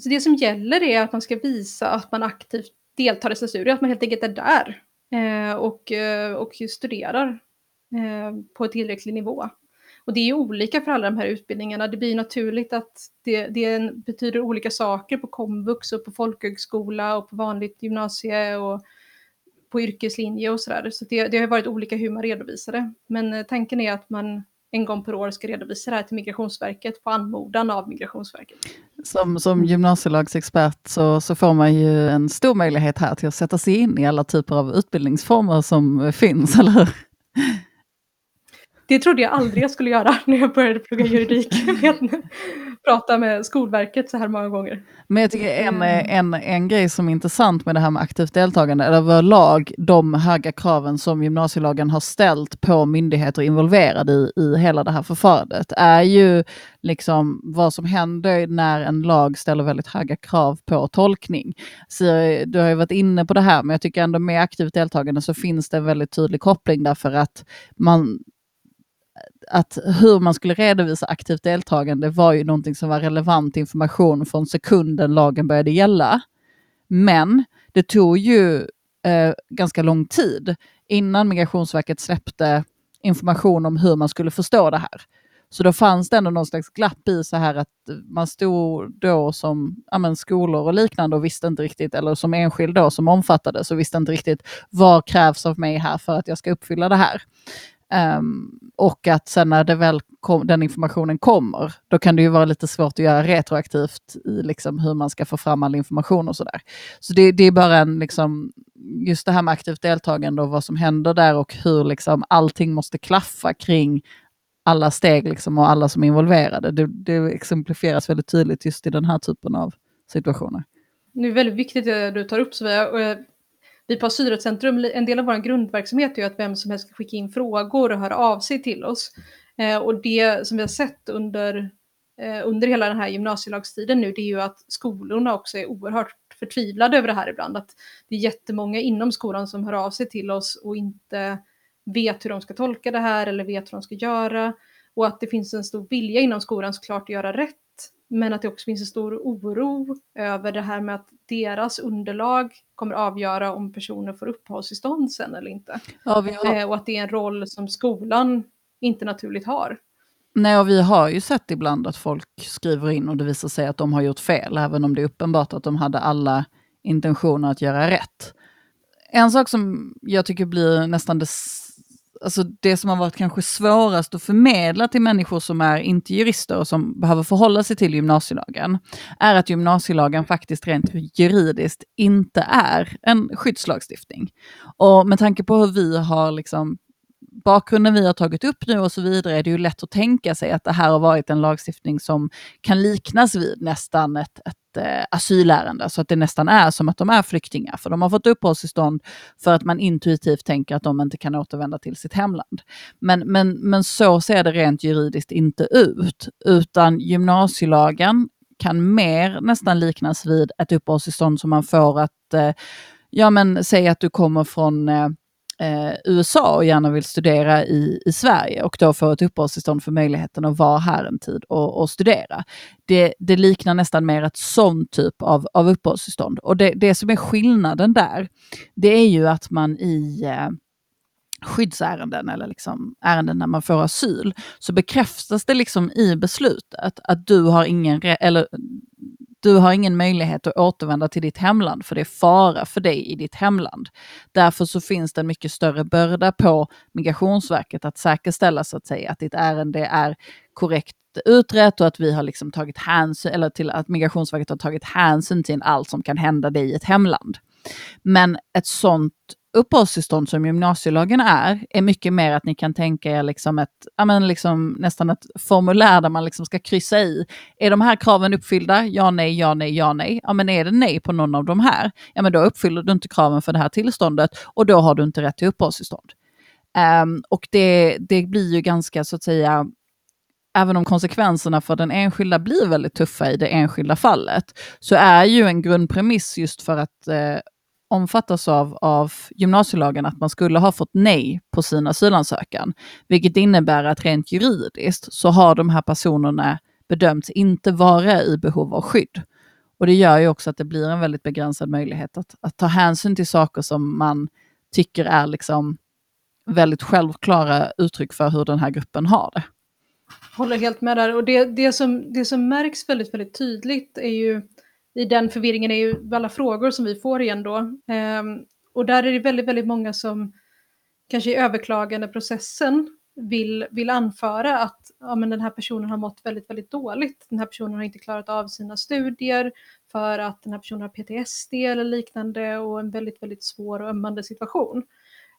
Så det som gäller är att man ska visa att man aktivt deltar i sina studier, att man helt enkelt är där eh, och, eh, och studerar eh, på tillräcklig nivå. Och det är olika för alla de här utbildningarna. Det blir naturligt att det, det betyder olika saker på komvux och på folkhögskola och på vanligt gymnasie och på yrkeslinje och sådär. Så det, det har varit olika hur man redovisar det. Men tanken är att man en gång per år ska redovisa det här till Migrationsverket på anmodan av Migrationsverket. Som, som gymnasielagsexpert så, så får man ju en stor möjlighet här till att sätta sig in i alla typer av utbildningsformer som finns, eller hur? Det trodde jag aldrig jag skulle göra när jag började plugga juridik. Prata med Skolverket så här många gånger. Men jag tycker en, en, en grej som är intressant med det här med aktivt deltagande, eller överlag de höga kraven som gymnasielagen har ställt på myndigheter involverade i, i hela det här förfarandet, är ju liksom vad som händer när en lag ställer väldigt höga krav på tolkning. Så du har ju varit inne på det här, men jag tycker ändå med aktivt deltagande så finns det en väldigt tydlig koppling därför att man att hur man skulle redovisa aktivt deltagande var ju någonting som var relevant information från sekunden lagen började gälla. Men det tog ju eh, ganska lång tid innan Migrationsverket släppte information om hur man skulle förstå det här. Så då fanns det ändå någon slags glapp i så här att man stod då som ja, men, skolor och liknande och visste inte riktigt, eller som enskild då som omfattades och visste inte riktigt vad krävs av mig här för att jag ska uppfylla det här. Um, och att sen när det väl kom, den informationen kommer, då kan det ju vara lite svårt att göra retroaktivt i liksom hur man ska få fram all information och sådär. Så det, det, är bara en, liksom, just det här med aktivt deltagande och vad som händer där och hur liksom allting måste klaffa kring alla steg liksom och alla som är involverade. Det, det exemplifieras väldigt tydligt just i den här typen av situationer. Det är väldigt viktigt det du tar upp Sofia. Vi på Asylrättscentrum, en del av vår grundverksamhet är ju att vem som helst ska skicka in frågor och höra av sig till oss. Eh, och det som vi har sett under, eh, under hela den här gymnasielagstiden nu, det är ju att skolorna också är oerhört förtvivlade över det här ibland. Att det är jättemånga inom skolan som hör av sig till oss och inte vet hur de ska tolka det här eller vet hur de ska göra. Och att det finns en stor vilja inom skolan såklart att göra rätt. Men att det också finns en stor oro över det här med att deras underlag kommer avgöra om personer får uppehållstillstånd sen eller inte. Ja, har... eh, och att det är en roll som skolan inte naturligt har. Nej, och vi har ju sett ibland att folk skriver in och det visar sig att de har gjort fel, även om det är uppenbart att de hade alla intentioner att göra rätt. En sak som jag tycker blir nästan det alltså det som har varit kanske svårast att förmedla till människor som är inte jurister och som behöver förhålla sig till gymnasielagen, är att gymnasielagen faktiskt rent juridiskt inte är en skyddslagstiftning. Och med tanke på hur vi har liksom bakgrunden vi har tagit upp nu och så vidare är det ju lätt att tänka sig att det här har varit en lagstiftning som kan liknas vid nästan ett, ett eh, asylärende, så att det nästan är som att de är flyktingar, för de har fått uppehållstillstånd för att man intuitivt tänker att de inte kan återvända till sitt hemland. Men, men, men så ser det rent juridiskt inte ut, utan gymnasielagen kan mer nästan liknas vid ett uppehållstillstånd som man får att, eh, ja men säg att du kommer från eh, eh, USA och gärna vill studera i, i Sverige och då få ett uppehållstillstånd för möjligheten att vara här en tid och, och studera. Det, det, liknar nästan mer ett sån typ av, av uppehållstillstånd. Och det, det som är skillnaden där, det är ju att man i eh, skyddsärenden eller liksom ärenden när man får asyl, så bekräftas det liksom i beslutet att du har ingen, eller du har ingen möjlighet att återvända till ditt hemland för det är fara för dig i ditt hemland. Därför så finns det en mycket större börda på Migrationsverket att säkerställa så att säga att ditt ärende är korrekt utrett och att vi har liksom tagit hänsyn, eller till att Migrationsverket har tagit hänsyn till allt som kan hända dig i ett hemland. Men ett sånt uppehållstillstånd som gymnasielagen är, är mycket mer att ni kan tänka er liksom ett, ja men liksom nästan ett formulär där man liksom ska kryssa i. Är de här kraven uppfyllda? Ja, nej, ja, nej, ja, nej. Ja, men är det nej på någon av de här? Ja, men då uppfyller du inte kraven för det här tillståndet och då har du inte rätt till uppehållstillstånd. Um, och det, det blir ju ganska så att säga även om konsekvenserna för den enskilda blir väldigt tuffa i det enskilda fallet, så är ju en grundpremiss just för att eh, omfattas av, av gymnasielagen att man skulle ha fått nej på sin asylansökan. Vilket innebär att rent juridiskt så har de här personerna bedömts inte vara i behov av skydd. Och det gör ju också att det blir en väldigt begränsad möjlighet att, att ta hänsyn till saker som man tycker är liksom väldigt självklara uttryck för hur den här gruppen har det. Håller helt med där. Och det, det, som, det som märks väldigt, väldigt tydligt är ju i den förvirringen är ju alla frågor som vi får igen då. Ehm, och där är det väldigt, väldigt många som kanske i överklagandeprocessen vill, vill anföra att ja, men den här personen har mått väldigt, väldigt dåligt. Den här personen har inte klarat av sina studier för att den här personen har PTSD eller liknande och en väldigt, väldigt svår och ömmande situation.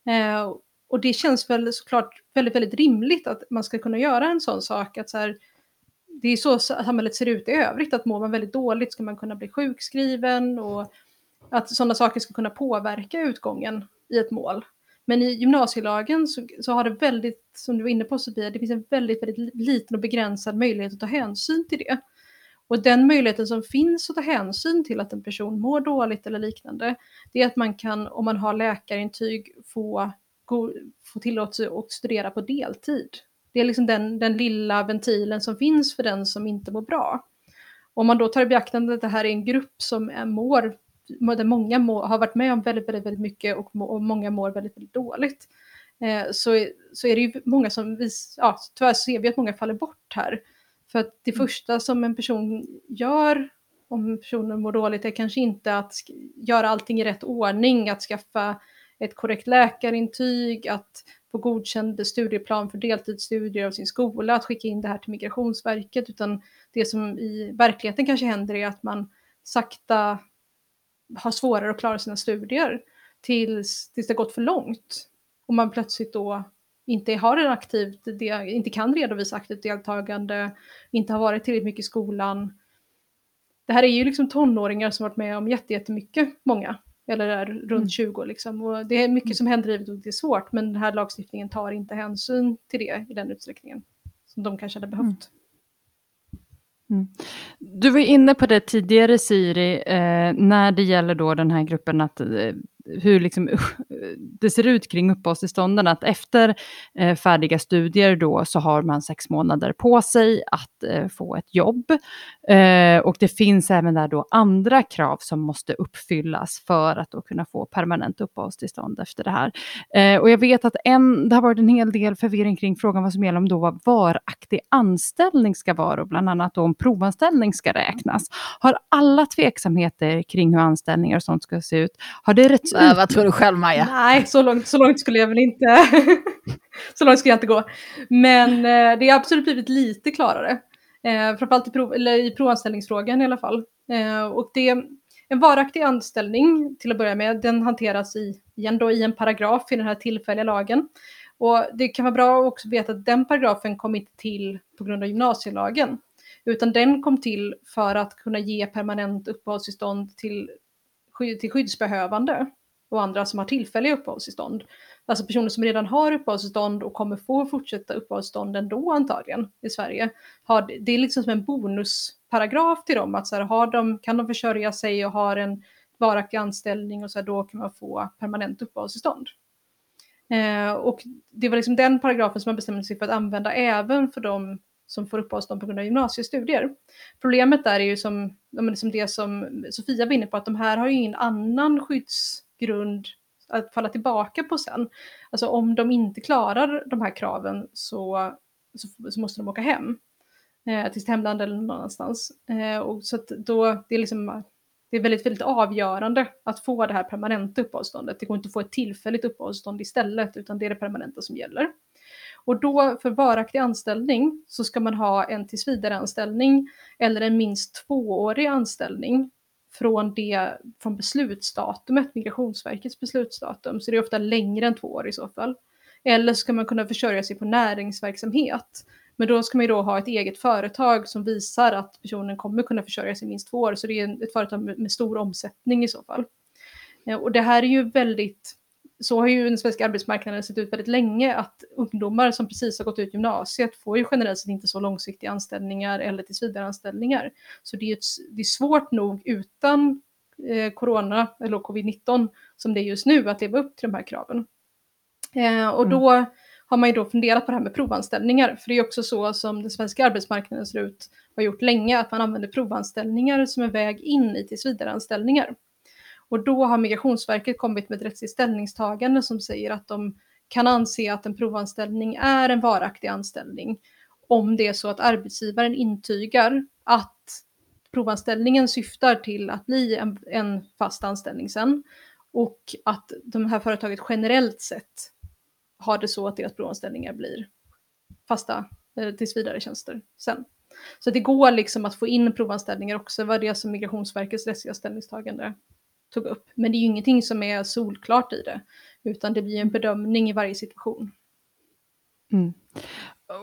Eh, och det känns väl såklart väldigt, väldigt rimligt att man ska kunna göra en sån sak, att så här, det är så samhället ser ut i övrigt, att mår man väldigt dåligt ska man kunna bli sjukskriven och att sådana saker ska kunna påverka utgången i ett mål. Men i gymnasielagen så, så, har det väldigt, som du var inne på Sofia, det finns en väldigt, väldigt liten och begränsad möjlighet att ta hänsyn till det. Och den möjligheten som finns att ta hänsyn till att en person mår dåligt eller liknande, det är att man kan, om man har läkarintyg, få, få tillåtelse att studera på deltid det är liksom den, den lilla ventilen som finns för den som inte mår bra. Om man då tar i beaktande att det här är en grupp som är mår, där många må, har varit med om väldigt, väldigt, väldigt mycket och, må, och många mår väldigt, väldigt dåligt. Eh, så, så är det ju många som, vis, ja, tyvärr ser vi att många faller bort här. För att det mm. första som en person gör om personen mår dåligt är kanske inte att göra allting i rätt ordning, att skaffa ett korrekt läkarintyg, att få godkänd studieplan för deltidsstudier av sin skola, att skicka in det här till Migrationsverket, utan det som i verkligheten kanske händer är att man sakta har svårare att klara sina studier tills, tills det gått för långt. Och man plötsligt då inte har en aktivt, inte kan redovisa aktivt deltagande, inte har varit tillräckligt mycket i skolan. Det här är ju liksom tonåringar som varit med om jättemycket, många eller är runt mm. 20 liksom. Och det är mycket mm. som händer i livet och det är svårt, men den här lagstiftningen tar inte hänsyn till det i den utsträckningen som de kanske hade behövt. Mm. mm. Du var inne på det tidigare Siri, eh, när det gäller då den här gruppen att eh, hur liksom, eh, det ser ut kring uppehållstillstånden, att efter eh, färdiga studier då så har man sex månader på sig att eh, få ett jobb. Eh, och det finns även där då andra krav som måste uppfyllas för att då kunna få permanent uppehållstillstånd efter det här. Eh, och jag vet att en, det har varit en hel del förvirring kring frågan vad som gäller om då vad varaktig anställning ska vara och bland annat då om provanställning ska räknas. Har alla tveksamheter kring hur anställningar och sånt ska se ut, har det rätt Äh, vad tror du själv Maja? Nej, så långt, så långt skulle jag väl inte... så långt skulle jag inte gå. Men eh, det har absolut blivit lite klarare. Eh, framförallt i, prov, eller i provanställningsfrågan i alla fall. Eh, och det, en varaktig anställning till att börja med, den hanteras i, igen då, i en paragraf i den här tillfälliga lagen. Och det kan vara bra att också veta att den paragrafen kom inte till på grund av gymnasielagen. Utan den kom till för att kunna ge permanent uppehållstillstånd till, till skyddsbehövande och andra som har tillfälliga uppehållstillstånd. Alltså personer som redan har uppehållstillstånd och kommer få fortsätta uppehållstillstånd ändå antagligen i Sverige. Har, det är liksom som en bonusparagraf till dem, att så här, har de, kan de försörja sig och har en varaktig anställning och så här, då kan man få permanent uppehållstillstånd. Eh, och det var liksom den paragrafen som man bestämde sig för att använda även för de som får uppehållstillstånd på grund av gymnasiestudier. Problemet där är ju som, som liksom det som Sofia var inne på, att de här har ju ingen annan skydds grund att falla tillbaka på sen. Alltså om de inte klarar de här kraven så, så, så måste de åka hem eh, till sitt hemland eller någon annanstans. Eh, och så att då, det är liksom det är väldigt, väldigt avgörande att få det här permanenta uppehållståndet. Det går inte att få ett tillfälligt uppehållstånd istället, utan det är det permanenta som gäller. Och då för varaktig anställning så ska man ha en tillsvidareanställning eller en minst tvåårig anställning från, det, från beslutsdatumet, Migrationsverkets beslutsdatum, så det är ofta längre än två år i så fall. Eller ska man kunna försörja sig på näringsverksamhet. Men då ska man ju då ha ett eget företag som visar att personen kommer kunna försörja sig minst två år, så det är ett företag med, med stor omsättning i så fall. Eh, och det här är ju väldigt så har ju den svenska arbetsmarknaden sett ut väldigt länge att ungdomar som precis har gått ut gymnasiet får ju generellt sett inte så långsiktiga anställningar eller tillsvidareanställningar. Så det är, ett, det är svårt nog utan eh, corona eller covid-19 som det är just nu att leva upp till de här kraven. Eh, och då mm. har man ju då funderat på det här med provanställningar, för det är också så som den svenska arbetsmarknaden ser ut, har gjort länge, att man använder provanställningar som en väg in i tillsvidareanställningar. Och då har Migrationsverket kommit med ett rättsligt ställningstagande som säger att de kan anse att en provanställning är en varaktig anställning om det är så att arbetsgivaren intygar att provanställningen syftar till att bli en, en fast anställning sen och att de här företaget generellt sett har det så att deras provanställningar blir fasta eh, tills vidare tjänster sen. Så det går liksom att få in provanställningar också, var det som Migrationsverkets rättsliga ställningstagande tog upp. Men det är ju ingenting som är solklart i det, utan det blir en bedömning i varje situation. Mm.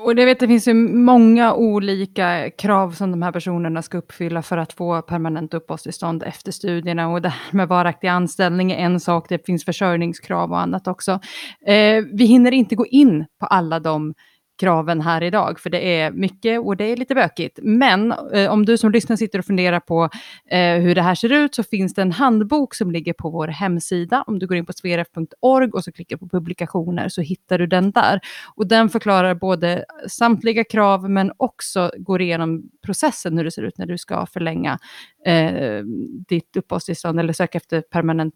Och det, vet, det finns ju många olika krav som de här personerna ska uppfylla för att få permanent uppehållstillstånd efter studierna. Och det här med varaktig anställning är en sak, det finns försörjningskrav och annat också. Eh, vi hinner inte gå in på alla de kraven här idag, för det är mycket och det är lite bökigt. Men eh, om du som lyssnar sitter och funderar på eh, hur det här ser ut så finns det en handbok som ligger på vår hemsida. Om du går in på sverf.org och så klickar på publikationer så hittar du den där. Och den förklarar både samtliga krav men också går igenom processen hur det ser ut när du ska förlänga eh, ditt uppehållstillstånd eller söka efter permanent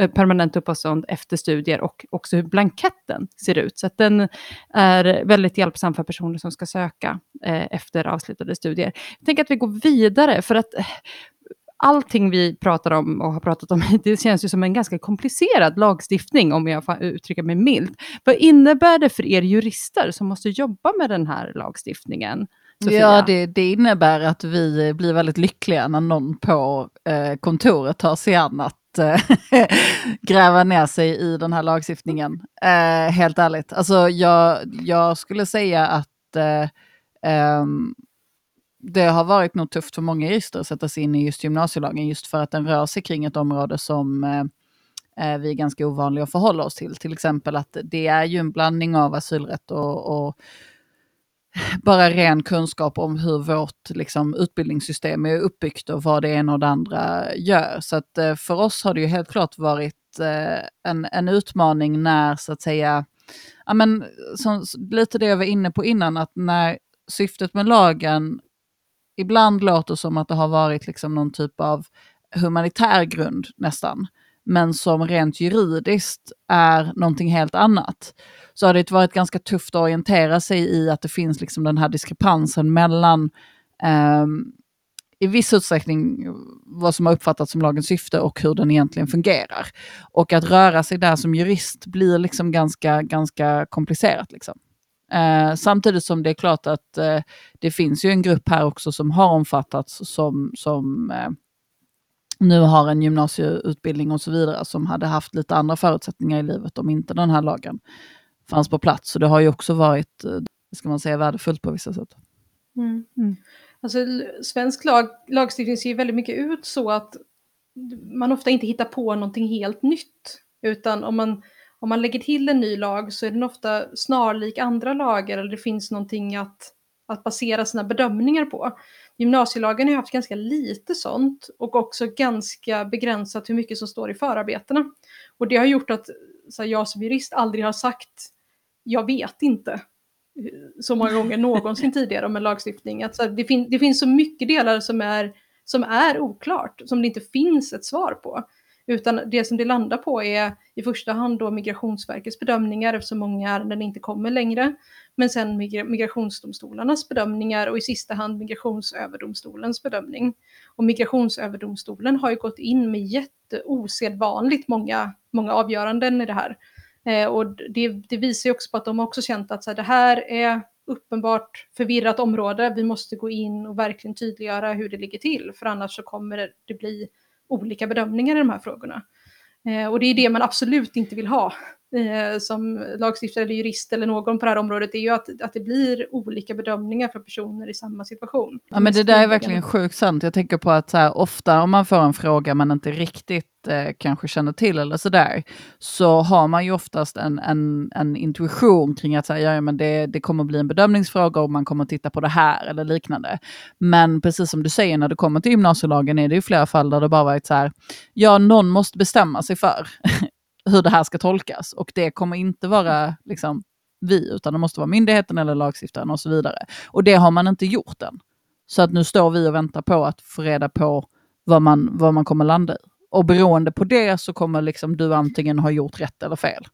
Eh, permanent uppehållstillstånd efter studier och också hur blanketten ser ut. Så att den är väldigt hjälpsam för personer som ska söka eh, efter avslutade studier. Jag tänker att vi går vidare för att eh, allting vi pratar om och har pratat om hittills känns ju som en ganska komplicerad lagstiftning om jag får uttrycka mig milt. Vad innebär det för er jurister som måste jobba med den här lagstiftningen? Sofia? Ja, det, det, innebär att vi blir väldigt lyckliga när någon på eh, kontoret tar sig an att Eh, gräva ner sig i den här lagstiftningen. Eh, helt ärligt. Alltså jag, jag skulle säga att eh, um, det har varit nog tufft för många jurister att sätta sig in i just gymnasielagen just för att den rör sig kring ett område som eh, eh vi är ganska ovanliga att förhålla oss till. Till exempel att det är ju en blandning av asylrätt och, och bara ren kunskap om hur vårt liksom, utbildningssystem är uppbyggt och vad det ena och det andra gör. Så att, eh, för oss har det ju helt klart varit eh, en, en utmaning när, så att säga, ja, men, som, lite det jag var inne på innan, att när syftet med lagen ibland låter som att det har varit liksom någon typ av humanitär grund nästan, men som rent juridiskt är någonting helt annat så har det varit ganska tufft att orientera sig i att det finns liksom den här diskrepansen mellan eh, i viss utsträckning vad som har uppfattats som lagens syfte och hur den egentligen fungerar. Och att röra sig där som jurist blir liksom ganska, ganska komplicerat. Liksom. Eh, samtidigt som det är klart att eh, det finns ju en grupp här också som har omfattats som, som eh, nu har en gymnasieutbildning och så vidare som hade haft lite andra förutsättningar i livet om inte den här lagen fanns på plats. Så det har ju också varit, eh, ska man säga, värdefullt på vissa sätt. Mm. Mm. Alltså, svensk lag, lagstiftning ser väldigt mycket ut så att man ofta inte hittar på någonting helt nytt. Utan om man, om man lägger till en ny lag så är den ofta snarlik andra lagar eller det finns någonting att, att basera sina bedömningar på. Gymnasielagen har haft ganska lite sånt och också ganska begränsat hur mycket som står i förarbetena. Och det har gjort att så jag som jurist aldrig har sagt jag vet inte så många gånger någonsin tidigare om en lagstiftning. Att så det, fin det finns så mycket delar som är, som är oklart, som det inte finns ett svar på. Utan det som det landar på är i första hand då Migrationsverkets bedömningar eftersom många ärenden inte kommer längre. Men sen migrationsdomstolarnas bedömningar och i sista hand Migrationsöverdomstolens bedömning. Och Migrationsöverdomstolen har ju gått in med jätteosedvanligt många, många avgöranden i det här. Eh, och det, det, visar ju också på att de också känt att så här, det här är uppenbart förvirrat område. Vi måste gå in och verkligen tydliggöra hur det ligger till, för annars så kommer det bli olika bedömningar i de här frågorna. Eh, och det är det man absolut inte vill ha eh, som lagstiftare eller jurist eller någon på det här området, är ju att, att det blir olika bedömningar för personer i samma situation. Ja men det där är verkligen sjukt sant. Jag tänker på att så här, ofta om man får en fråga man inte riktigt eh, kanske känner till eller sådär, så har man ju oftast en, en, en intuition kring att säga, ja, men det, det kommer bli en bedömningsfråga och man kommer titta på det här eller liknande. Men precis som du säger, när det kommer till gymnasielagen är det ju flera fall där det bara varit så här, ja någon måste bestämma sig för hur det här ska tolkas. Och det kommer inte vara liksom, vi, utan det måste vara myndigheten eller lagstiftaren och så vidare. Och det har man inte gjort än. Så att nu står vi och väntar på att få reda på vad man, vad man kommer landa i. Och beroende på det så kommer liksom du antingen ha gjort rätt eller fel.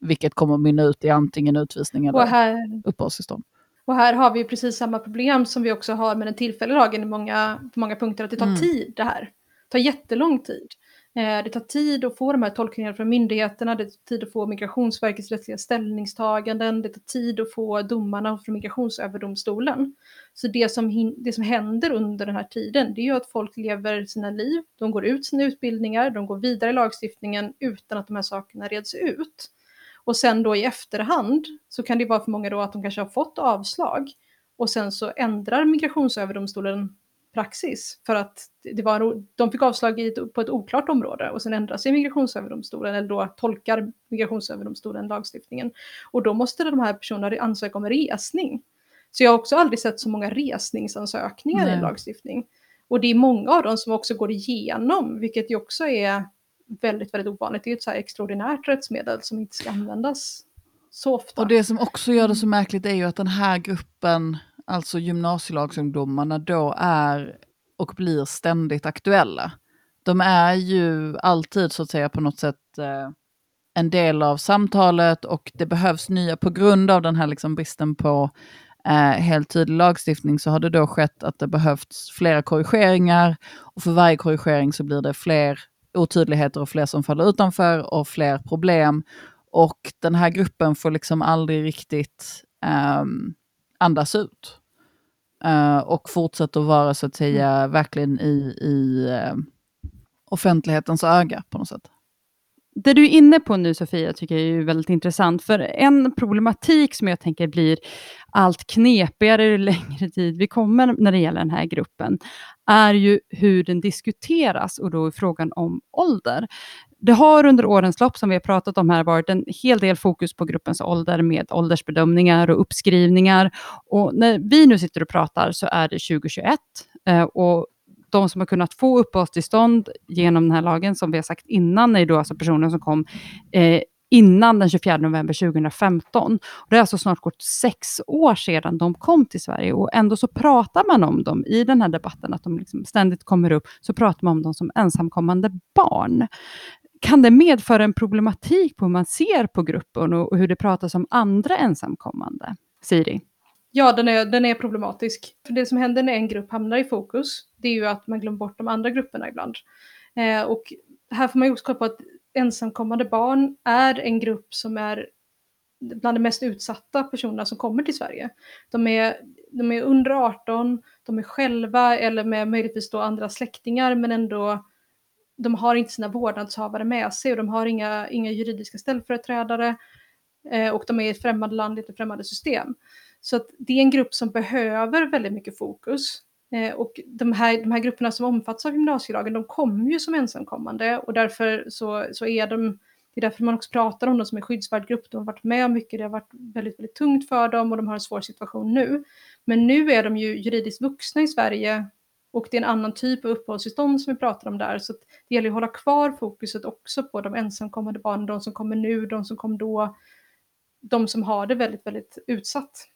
Vilket kommer mynna ut i antingen utvisning eller här, uppehållstillstånd. Och här har vi precis samma problem som vi också har med den tillfälliga lagen i många, på många punkter, att det tar mm. tid det här. Det tar jättelång tid. Eh, det tar tid att få de här tolkningarna från myndigheterna, det tar tid att få Migrationsverkets rättsliga ställningstaganden, det tar tid att få domarna från Migrationsöverdomstolen. Så det som, det som händer under den här tiden, det är ju att folk lever sina liv, de går ut sina utbildningar, de går vidare i lagstiftningen utan att de här sakerna reds ut. Och sen då i efterhand så kan det vara för många då att de kanske har fått avslag och sen så ändrar Migrationsöverdomstolen praxis för att det var, de fick avslag i ett, på ett oklart område och sen ändrar sig Migrationsöverdomstolen eller då tolkar Migrationsöverdomstolen lagstiftningen. Och då måste de här personerna ansöka om resning. Så jag har också aldrig sett så många resningsansökningar Nej. i en lagstiftning. Och det är många av dem som också går igenom, vilket ju också är väldigt, väldigt ovanligt. Det är ett så här extraordinärt rättsmedel som inte ska användas så ofta. Och det som också gör det så märkligt är ju att den här gruppen, alltså gymnasielagsungdomarna, då är och blir ständigt aktuella. De är ju alltid så att säga på något sätt eh, en del av samtalet och det behövs nya, på grund av den här liksom bristen på eh, helt tydlig lagstiftning så har det då skett att det behövts flera korrigeringar och för varje korrigering så blir det fler otydligheter och fler som faller utanför och fler problem. Och den här gruppen får liksom aldrig riktigt um, andas ut. Uh, och fortsätter vara så att säga mm. verkligen i, i uh, offentlighetens öga på något sätt. Det du är inne på nu Sofia tycker jag är väldigt intressant, för en problematik som jag tänker blir allt knepigare ju längre tid vi kommer när det gäller den här gruppen, är ju hur den diskuteras och då är frågan om ålder. Det har under årens lopp, som vi har pratat om här, varit en hel del fokus på gruppens ålder med åldersbedömningar och uppskrivningar. Och när vi nu sitter och pratar så är det 2021 eh, och de som har kunnat få uppehållstillstånd genom den här lagen, som vi har sagt innan, är då alltså personer som kom eh, innan den 24 november 2015. Och det har alltså snart gått sex år sedan de kom till Sverige och ändå så pratar man om dem i den här debatten, att de liksom ständigt kommer upp, så pratar man om dem som ensamkommande barn. Kan det medföra en problematik på hur man ser på gruppen och hur det pratas om andra ensamkommande? Siri? Ja, den är, den är problematisk. För det som händer när en grupp hamnar i fokus, det är ju att man glömmer bort de andra grupperna ibland. Eh, och här får man ju också kolla på att ensamkommande barn är en grupp som är bland de mest utsatta personerna som kommer till Sverige. De är, de är under 18, de är själva eller med möjligtvis då andra släktingar men ändå de har inte sina vårdnadshavare med sig och de har inga, inga juridiska ställföreträdare eh, och de är i ett främmande land, i ett främmande system. Så att det är en grupp som behöver väldigt mycket fokus. Eh, och de här, de här grupperna som omfattas av gymnasielagen, de kommer ju som ensamkommande och därför så, så är de, det är därför man också pratar om dem som en skyddsvärd grupp. De har varit med om mycket, det har varit väldigt, väldigt tungt för dem och de har en svår situation nu. Men nu är de ju juridiskt vuxna i Sverige och det är en annan typ av uppehållstillstånd som vi pratar om där. Så det gäller att hålla kvar fokuset också på de ensamkommande barnen, de som kommer nu, de som kom då, de som har det väldigt, väldigt utsatt.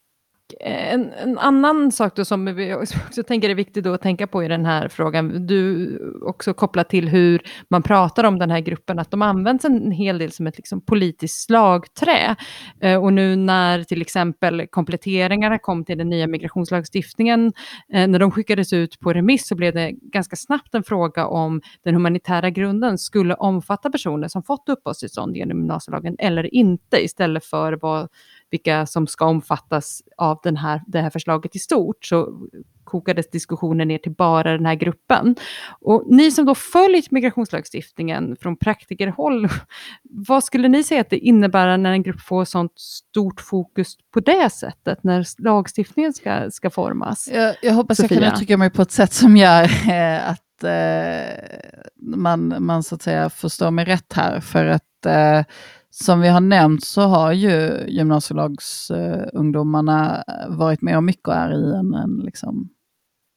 Eh, en, en, annan sak då som vi också tänker är viktigt att tänka på i den här frågan, du också kopplat till hur man pratar om den här gruppen, att de används en hel del som ett liksom politiskt slagträ. Eh, och nu när till exempel kompletteringarna kom till den nya migrationslagstiftningen, eh, när de skickades ut på remiss så blev det ganska snabbt en fråga om den humanitära grunden skulle omfatta personer som fått uppehållstillstånd genom gymnasielagen eller inte, istället för vad vilka som ska omfattas av den här, det här förslaget i stort, så kokades diskussionen ner till bara den här gruppen. Och ni som då följt migrationslagstiftningen från praktikerhåll, vad skulle ni säga att det innebär när en grupp får sånt stort fokus på det sättet, när lagstiftningen ska, ska formas? Jag, jag hoppas Sofia. jag kan uttrycka mig på ett sätt som gör eh, att eh, man, man så att säga förstår mig rätt här, för att eh, som vi har nämnt så har ju gymnasielagsungdomarna eh, varit med om mycket och är i en, en liksom,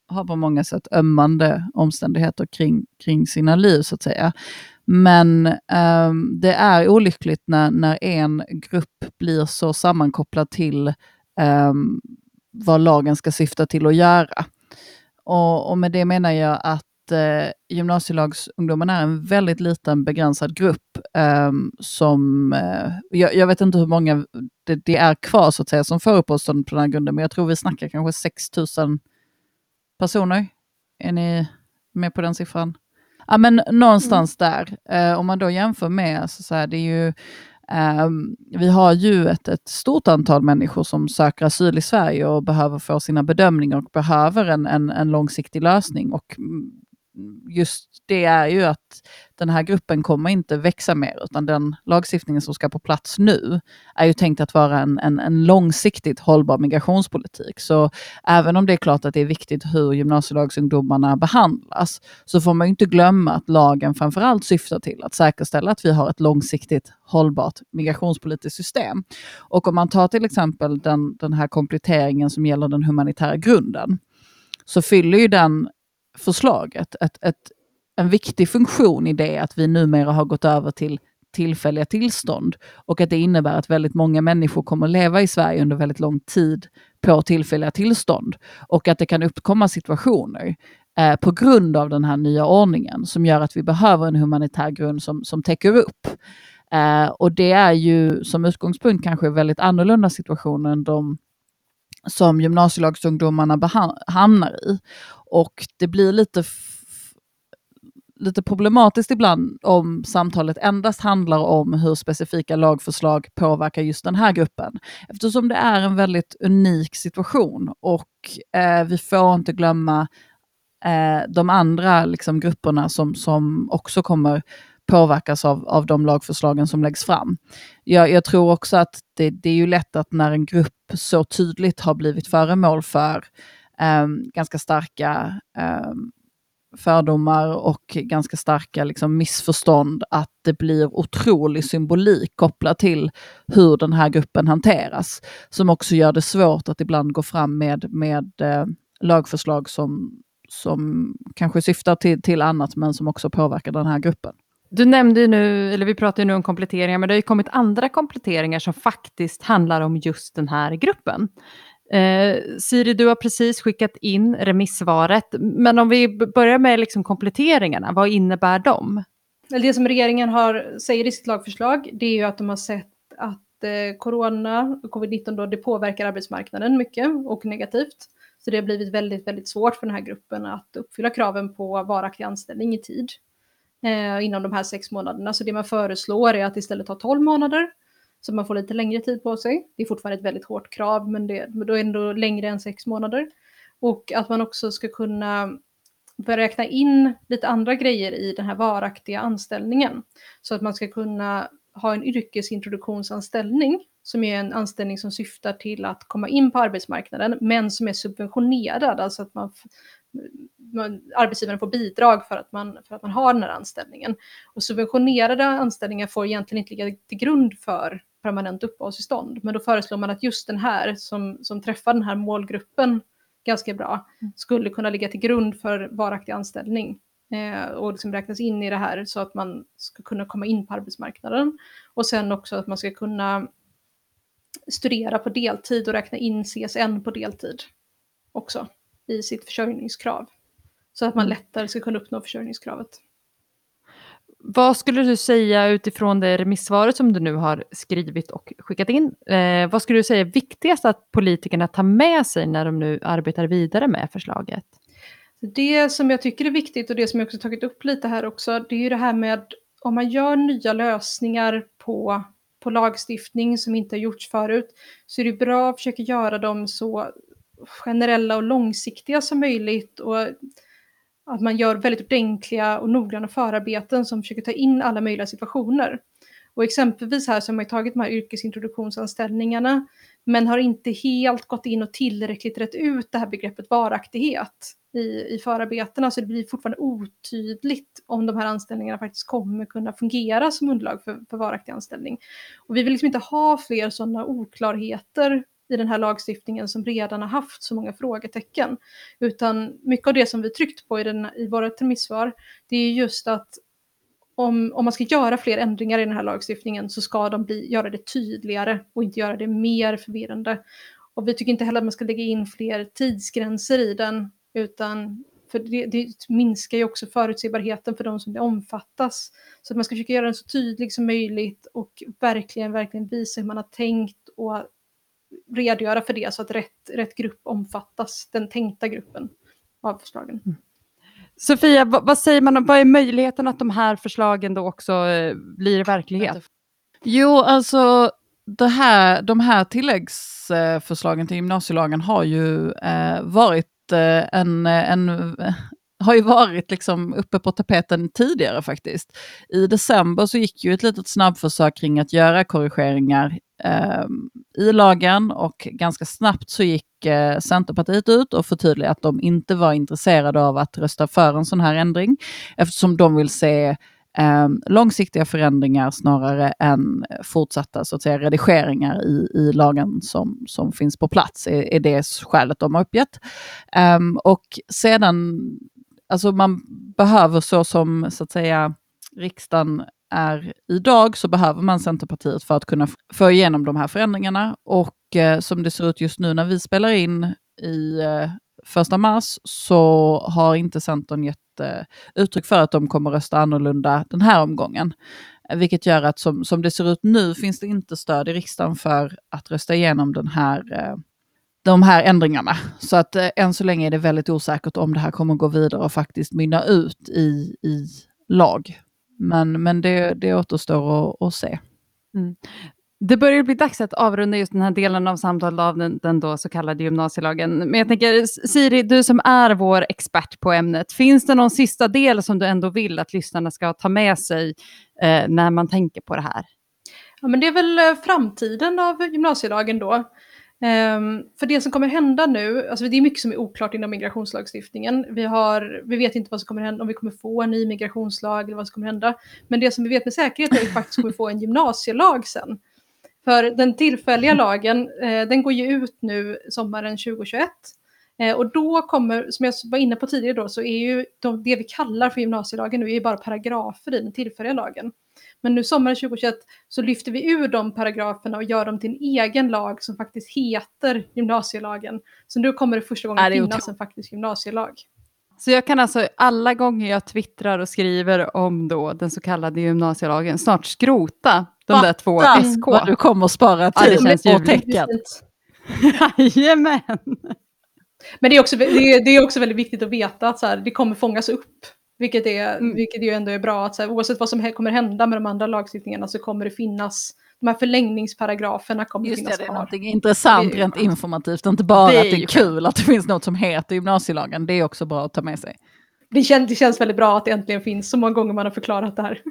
har på många sätt ömmande omständigheter kring, kring sina liv så att säga. Men um, det är olyckligt när, när en grupp blir så sammankopplad till um, vad lagen ska syfta till att göra. Och, och med det menar jag att eh, gymnasielagsungdomarna är en väldigt liten begränsad grupp eh, som, eh, jag, jag, vet inte hur många det, det, är kvar så att säga som får uppehållstillstånd på den här grunden, men jag tror vi snackar kanske 6 000 personer. Är ni med på den siffran? Ja, men någonstans mm. där. Eh, om man då jämför med, så, så här, det är ju Um, vi har ju ett, ett, stort antal människor som söker asyl i Sverige och behöver få sina bedömningar och behöver en, en, en långsiktig lösning. Och just det är ju att den här gruppen kommer inte växa mer, utan den lagstiftningen som ska på plats nu är ju tänkt att vara en, en, en långsiktigt hållbar migrationspolitik. Så även om det är klart att det är viktigt hur gymnasielagsungdomarna behandlas, så får man inte glömma att lagen framförallt syftar till att säkerställa att vi har ett långsiktigt hållbart migrationspolitiskt system. Och om man tar till exempel den, den här kompletteringen som gäller den humanitära grunden, så fyller ju den förslaget ett, ett, en viktig funktion i det att vi numera har gått över till tillfälliga tillstånd och att det innebär att väldigt många människor kommer leva i Sverige under väldigt lång tid på tillfälliga tillstånd och att det kan uppkomma situationer eh, på grund av den här nya ordningen som gör att vi behöver en humanitär grund som, som täcker upp. Eh, och det är ju som utgångspunkt kanske väldigt annorlunda situationer än de som gymnasielagsungdomarna hamnar i. Och det blir lite, lite problematiskt ibland om samtalet endast handlar om hur specifika lagförslag påverkar just den här gruppen. Eftersom det är en väldigt unik situation och eh, vi får inte glömma eh, de andra liksom, grupperna som, som också kommer påverkas av, av de lagförslagen som läggs fram. Jag, jag tror också att det, det, är ju lätt att när en grupp så tydligt har blivit föremål för um, ganska starka um, fördomar och ganska starka liksom, missförstånd, att det blir otrolig symbolik kopplat till hur den här gruppen hanteras, som också gör det svårt att ibland gå fram med, med eh, lagförslag som, som kanske syftar till, till annat, men som också påverkar den här gruppen. Du nämnde ju nu, eller vi pratar ju nu om kompletteringar, men det har ju kommit andra kompletteringar som faktiskt handlar om just den här gruppen. Eh, Siri, du har precis skickat in remissvaret, men om vi börjar med liksom kompletteringarna, vad innebär de? Det som regeringen har, säger i sitt lagförslag, det är ju att de har sett att eh, corona, covid-19, då, det påverkar arbetsmarknaden mycket och negativt. Så det har blivit väldigt, väldigt svårt för den här gruppen att uppfylla kraven på varaktig anställning i tid eh, inom de här sex månaderna. Så det man föreslår är att istället ta 12 månader, så man får lite längre tid på sig. Det är fortfarande ett väldigt hårt krav, men, det, men då är det ändå längre än sex månader. Och att man också ska kunna börja räkna in lite andra grejer i den här varaktiga anställningen. Så att man ska kunna ha en yrkesintroduktionsanställning som är en anställning som syftar till att komma in på arbetsmarknaden men som är subventionerad, alltså att man man, arbetsgivaren får bidrag för att, man, för att man har den här anställningen. Och subventionerade anställningar får egentligen inte ligga till grund för permanent uppehållstillstånd. Men då föreslår man att just den här som, som träffar den här målgruppen ganska bra mm. skulle kunna ligga till grund för varaktig anställning eh, och liksom räknas in i det här så att man ska kunna komma in på arbetsmarknaden. Och sen också att man ska kunna studera på deltid och räkna in CSN på deltid också i sitt försörjningskrav. Så att man lättare ska kunna uppnå försörjningskravet. Vad skulle du säga utifrån det remissvaret som du nu har skrivit och skickat in? Eh, vad skulle du säga är viktigast att politikerna tar med sig när de nu arbetar vidare med förslaget? Det som jag tycker är viktigt och det som jag också tagit upp lite här också, det är ju det här med om man gör nya lösningar på, på lagstiftning som inte har gjorts förut, så är det bra att försöka göra dem så generella och långsiktiga som möjligt och att man gör väldigt ordentliga och noggranna förarbeten som försöker ta in alla möjliga situationer. Och exempelvis här så har man tagit de här yrkesintroduktionsanställningarna men har inte helt gått in och tillräckligt rätt ut det här begreppet varaktighet i, i förarbetena så det blir fortfarande otydligt om de här anställningarna faktiskt kommer kunna fungera som underlag för, för varaktig anställning. Och vi vill liksom inte ha fler sådana oklarheter i den här lagstiftningen som redan har haft så många frågetecken. Utan mycket av det som vi tryckt på i, den, i våra remissvar, det är just att om, om man ska göra fler ändringar i den här lagstiftningen så ska de bli, göra det tydligare och inte göra det mer förvirrande. Och vi tycker inte heller att man ska lägga in fler tidsgränser i den, utan för det, det minskar ju också förutsägbarheten för de som det omfattas. Så att man ska försöka göra den så tydlig som möjligt och verkligen, verkligen visa hur man har tänkt och redogöra för det så att rätt, rätt grupp omfattas, den tänkta gruppen av förslagen. Mm. Sofia, vad, vad, säger man, vad är möjligheten att de här förslagen då också eh, blir verklighet? Jo, alltså det här, de här tilläggsförslagen till gymnasielagen har ju eh, varit eh, en, en har ju varit liksom uppe på tapeten tidigare faktiskt. I december så gick ju ett litet snabbförsök kring att göra korrigeringar eh, i lagen och ganska snabbt så gick eh, Centerpartiet ut och förtydligade att de inte var intresserade av att rösta för en sån här ändring eftersom de vill se eh, långsiktiga förändringar snarare än fortsatta så att säga, redigeringar i, i lagen som, som finns på plats, är, är det skälet de har uppgett. Eh, och sedan, alltså man behöver så som så att säga riksdagen är idag så behöver man Centerpartiet för att kunna få igenom de här förändringarna. Och eh, som det ser ut just nu när vi spelar in i eh, första mars så har inte Centern gett eh, uttryck för att de kommer rösta annorlunda den här omgången. Eh, vilket gör att som, som det ser ut nu finns det inte stöd i riksdagen för att rösta igenom den här, eh, de här ändringarna. Så att eh, än så länge är det väldigt osäkert om det här kommer gå vidare och faktiskt mynna ut i, i lag. Men, men det, det återstår att, att se. Mm. Det börjar bli dags att avrunda just den här delen av samtalet av den, den då så kallade gymnasielagen. Men jag tänker, Siri, du som är vår expert på ämnet, finns det någon sista del som du ändå vill att lyssnarna ska ta med sig eh, när man tänker på det här? Ja, men det är väl eh, framtiden av gymnasielagen då. Um, för det som kommer hända nu, alltså det är mycket som är oklart inom migrationslagstiftningen. Vi, har, vi vet inte vad som kommer hända, om vi kommer få en ny migrationslag eller vad som kommer hända. Men det som vi vet med säkerhet är att vi faktiskt kommer få en gymnasielag sen. För den tillfälliga lagen, eh, den går ju ut nu sommaren 2021. Eh, och då kommer, som jag var inne på tidigare då, så är ju de, det vi kallar för gymnasielagen nu är ju bara paragrafer i den tillfälliga lagen. Men nu sommaren 2021 så lyfter vi ur de paragraferna och gör dem till en egen lag som faktiskt heter gymnasielagen. Så nu kommer det första gången det finnas en faktisk gymnasielag. Så jag kan alltså alla gånger jag twittrar och skriver om då den så kallade gymnasielagen snart skrota de där två SK. vad du kommer att spara tid ja, och tecken. Jajamän! Men det är, också, det, är, det är också väldigt viktigt att veta att så här, det kommer fångas upp. Vilket, är, mm. vilket ju ändå är bra, att så här, oavsett vad som kommer hända med de andra lagstiftningarna så kommer det finnas de här förlängningsparagraferna kommer Just finnas det, det är någonting intressant rent informativt, inte bara det att det är kul att det finns något som heter gymnasielagen, det är också bra att ta med sig. Det känns, det känns väldigt bra att det äntligen finns så många gånger man har förklarat det här.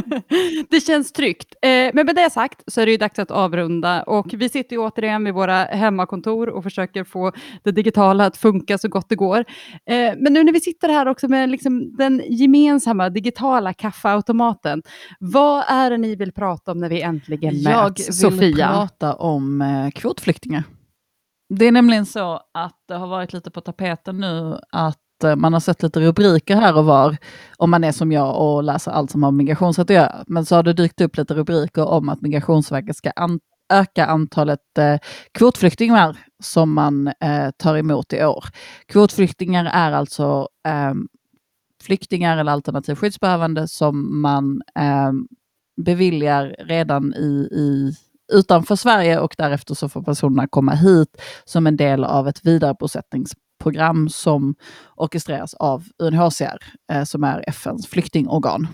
det känns tryggt. Eh, men med det sagt så är det ju dags att avrunda och vi sitter ju återigen vid våra hemmakontor och försöker få det digitala att funka så gott det går. Eh, men nu när vi sitter här också med liksom den gemensamma digitala kaffeautomaten, vad är det ni vill prata om när vi äntligen möts, Sofia? Jag vill prata om eh, kvotflyktingar. Det är nämligen så att det har varit lite på tapeten nu att Eh, man har sett lite rubriker här och var, om man är som jag och läser allt som har med migrationsrätt att göra. Men så har det dykt upp lite rubriker om att Migrationsverket ska an öka antalet eh, kvotflyktingar som man eh, tar emot i år. Kvotflyktingar är alltså eh, flyktingar eller alternativ skyddsbehövande som man eh, beviljar redan i, i utanför Sverige och därefter så får personerna komma hit som en del av ett vidarebosättnings program som orkestreras av UNHCR, eh, som är FNs flyktingorgan.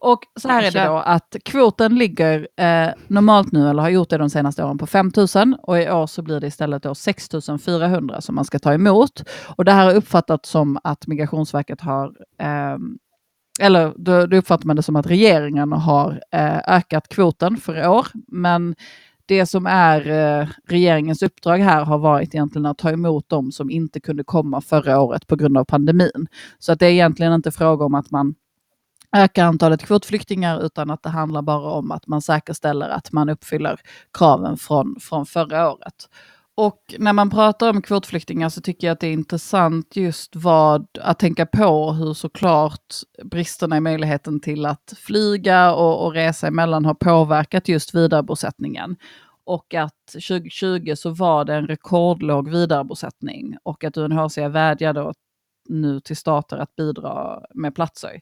Och så här är det då att kvoten ligger eh, normalt nu, eller har gjort det de senaste åren, på 5 000 och i år så blir det istället då 6 400 som man ska ta emot. Och det här har uppfattats som att Migrationsverket har eh, eller då, då uppfattar man det som att regeringen har eh, ökat kvoten för i år, men det som är eh, regeringens uppdrag här har varit egentligen att ta emot dem som inte kunde komma förra året på grund av pandemin. Så att det är egentligen inte fråga om att man ökar antalet kvotflyktingar utan att det handlar bara om att man säkerställer att man uppfyller kraven från, från förra året. Och när man pratar om kvotflyktingar så tycker jag att det är intressant just vad att tänka på hur såklart bristerna i möjligheten till att flyga och, och resa emellan har påverkat just vidarebosättningen. Och att 2020 så var det en rekordlåg vidarebosättning och att UNHCR vädjade nu till stater att bidra med platser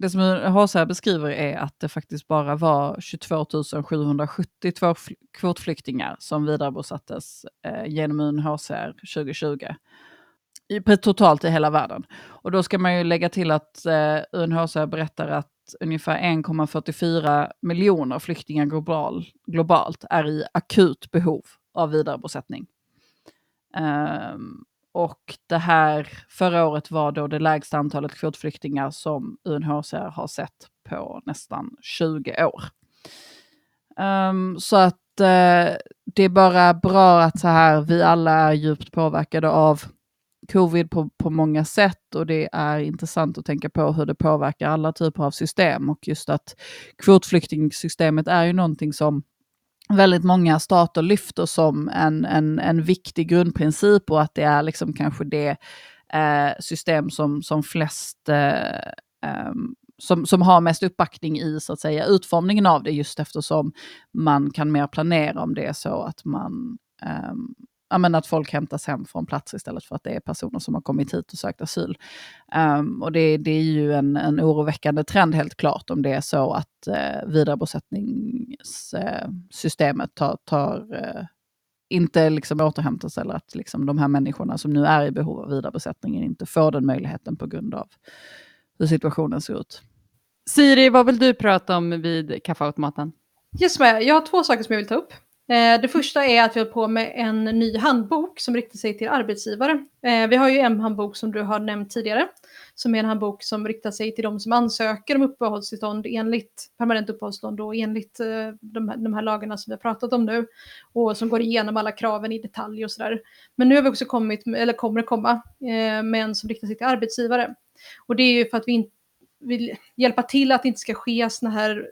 det som UNHCR beskriver är att det faktiskt bara var 22 772 kvotflyktingar som vidarebosattes eh, genom UNHCR 2020. I, totalt i hela världen. Och då ska man ju lägga till att eh, UNHCR berättar att ungefär 1,44 miljoner flyktingar global, globalt är i akut behov av vidarebosättning. Um, och det här förra året var då det lägsta antalet kvotflyktingar som UNHCR har sett på nästan 20 år. Um, så att uh, det är bara bra att så här, vi alla är djupt påverkade av covid på, på många sätt och det är intressant att tänka på hur det påverkar alla typer av system och just att kvotflyktingsystemet är ju någonting som väldigt många stater lyfter som en, en, en viktig grundprincip och att det är liksom kanske det eh, system som, som flest eh, um, som, som har mest uppbackning i så att säga utformningen av det just eftersom man kan mer planera om det är så att man um, ja, men att folk hämtas hem från plats istället för att det är personer som har kommit hit och sökt asyl. Um, och det, det, är ju en, en oroväckande trend helt klart om det är så att uh, vidarebosättningssystemet uh, tar, tar uh, inte liksom återhämtas eller att liksom de här människorna som nu är i behov av vidarebosättningen inte får den möjligheten på grund av hur situationen ser ut. Siri, vad vill du prata om vid kaffeautomaten? Yes, jag har två saker som jag vill ta upp. Eh, det första är att vi har på med en ny handbok som riktar sig till arbetsgivare. Eh, vi har ju en handbok som du har nämnt tidigare, som är en handbok som riktar sig till de som ansöker om uppehållstillstånd enligt permanent uppehållstillstånd och enligt eh, de här, de här lagarna som vi har pratat om nu och som går igenom alla kraven i detalj och sådär. Men nu har vi också kommit, eller kommer komma, med en som riktar sig till arbetsgivare. Och det är ju för att vi vill hjälpa till att det inte ska ske sådana här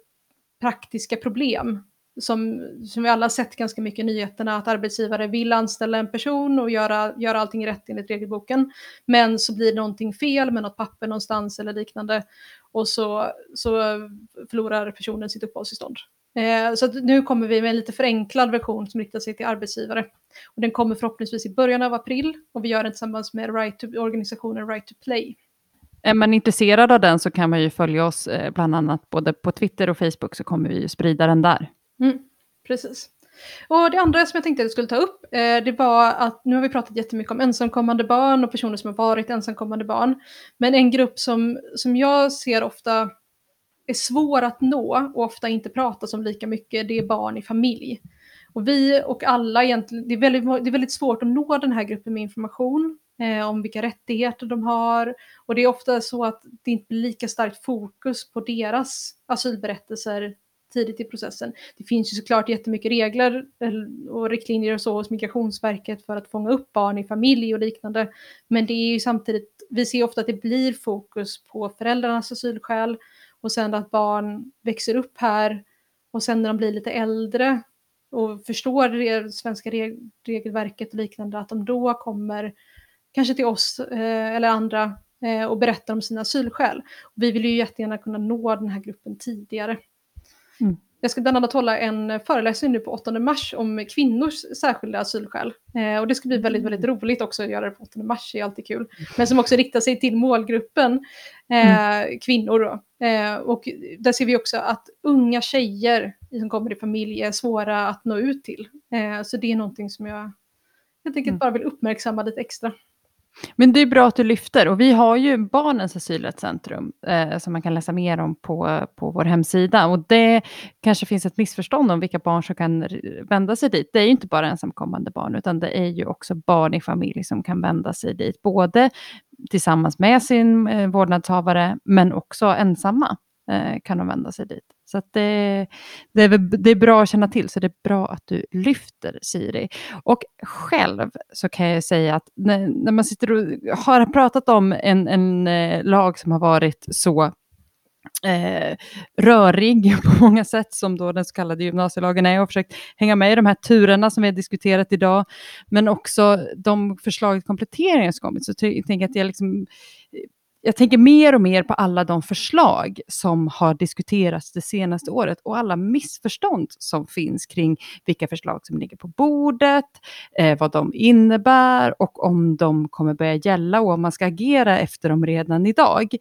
praktiska problem som, som vi alla har sett ganska mycket i nyheterna, att arbetsgivare vill anställa en person och göra, göra allting rätt enligt regelboken. Men så blir någonting fel med något papper någonstans eller liknande och så, så förlorar personen sitt uppehållstillstånd. Eh, så nu kommer vi med en lite förenklad version som riktar sig till arbetsgivare. Och den kommer förhoppningsvis i början av april och vi gör den tillsammans med right to, organisationen Right to Play. Är man intresserad av den så kan man ju följa oss eh, bland annat både på Twitter och Facebook så kommer vi ju sprida den där. Mm, precis. Och det andra som jag tänkte att jag skulle ta upp, eh, det var att nu har vi pratat jättemycket om ensamkommande barn och personer som har varit ensamkommande barn. Men en grupp som, som jag ser ofta är svår att nå och ofta inte pratas om lika mycket, det är barn i familj. Och vi och alla egentligen, det är väldigt, det är väldigt svårt att nå den här gruppen med information eh, om vilka rättigheter de har. Och det är ofta så att det inte blir lika starkt fokus på deras asylberättelser tidigt i processen. Det finns ju såklart jättemycket regler eh, och riktlinjer och så hos Migrationsverket för att fånga upp barn i familj och liknande. Men det är ju samtidigt, vi ser ofta att det blir fokus på föräldrarnas asylskäl och sen att barn växer upp här och sen när de blir lite äldre och förstår det svenska regelverket och liknande, att de då kommer kanske till oss eh, eller andra eh, och berättar om sina asylskäl. Vi vill ju jättegärna kunna nå den här gruppen tidigare. Mm. Jag ska bland annat hålla en föreläsning nu på 8 mars om kvinnors särskilda asylskäl. Eh, och det ska bli väldigt, väldigt mm. roligt också att göra det på 8 mars, det är alltid kul. Men som också riktar sig till målgruppen eh, mm. kvinnor. Då. Eh, och där ser vi också att unga tjejer som kommer i familj är svåra att nå ut till. Eh, så det är någonting som jag helt enkelt mm. bara vill uppmärksamma lite extra. Men det är bra att du lyfter och vi har ju Barnens asylrättscentrum eh, som man kan läsa mer om på, på vår hemsida och det kanske finns ett missförstånd om vilka barn som kan vända sig dit. Det är ju inte bara ensamkommande barn utan det är ju också barn i familj som kan vända sig dit, både tillsammans med sin eh, vårdnadshavare men också ensamma eh, kan de vända sig dit. Så det, det, är, det är bra att känna till, så det är bra att du lyfter Siri. Och själv så kan jag säga att när, när man sitter och har pratat om en, en eh, lag som har varit så eh, rörig på många sätt som då den så kallade gymnasielagen är. och försökt hänga med i de här turerna som vi har diskuterat idag, men också de förslag till kompletteringar som kommit. Så jag tänker att jag liksom jag tänker mer och mer på alla de förslag som har diskuterats det senaste året och alla missförstånd som finns kring vilka förslag som ligger på bordet, eh, vad de innebär och om de kommer börja gälla och om man ska agera efter dem redan idag.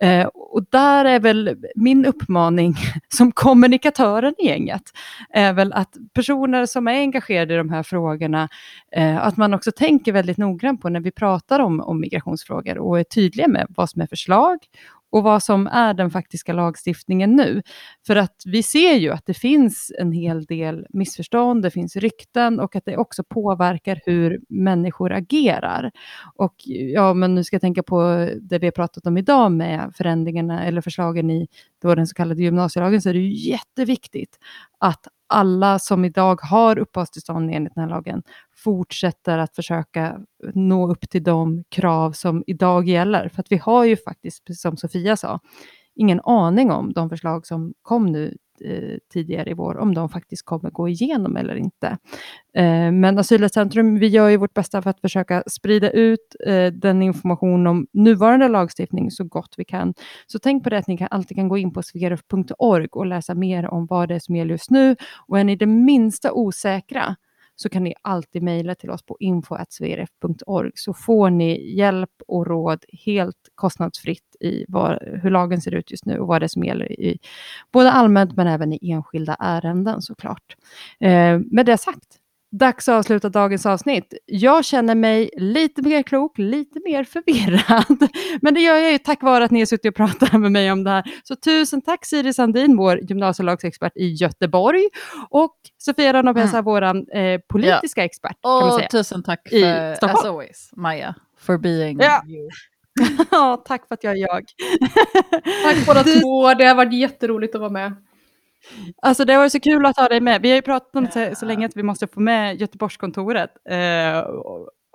Eh, och där är väl min uppmaning som kommunikatören i gänget, är väl att personer som är engagerade i de här frågorna, eh, att man också tänker väldigt noggrant på när vi pratar om, om migrationsfrågor och är tydliga med vad som är förslag och vad som är den faktiska lagstiftningen nu. För att vi ser ju att det finns en hel del missförstånd, det finns rykten och att det också påverkar hur människor agerar. Och ja, men nu ska jag tänka på det vi har pratat om idag med förändringarna eller förslagen i då den så kallade gymnasielagen så är det ju jätteviktigt att alla som idag har uppehållstillstånd enligt den här lagen fortsätter att försöka nå upp till de krav som idag gäller. För att vi har ju faktiskt, precis som Sofia sa, ingen aning om de förslag som kom nu eh, tidigare i vår, om de faktiskt kommer gå igenom eller inte. Eh, men Asylrättscentrum, vi gör ju vårt bästa för att försöka sprida ut eh, den information om nuvarande lagstiftning så gott vi kan. Så tänk på det att ni kan, alltid kan gå in på sveruf.org och läsa mer om vad det är som gäller just nu. Och är ni det minsta osäkra, så kan ni alltid mejla till oss på info.svrf.org, så får ni hjälp och råd helt kostnadsfritt i vad, hur lagen ser ut just nu och vad det är som gäller i både allmänt men även i enskilda ärenden såklart. Eh, med det sagt, Dags att avsluta dagens avsnitt. Jag känner mig lite mer klok, lite mer förvirrad. Men det gör jag ju tack vare att ni har suttit och pratat med mig om det här. Så tusen tack Siri Sandin, vår gymnasielagsexpert i Göteborg. Och Sofia Ranopesa, mm. vår eh, politiska ja. expert. Säga, tusen tack för, as always, Maja, for being ja. you. ja, tack för att jag är jag. tack båda två, det har varit jätteroligt att vara med. Alltså det varit så kul att ha dig med. Vi har ju pratat om det så, så länge att vi måste få med Göteborgskontoret. Eh,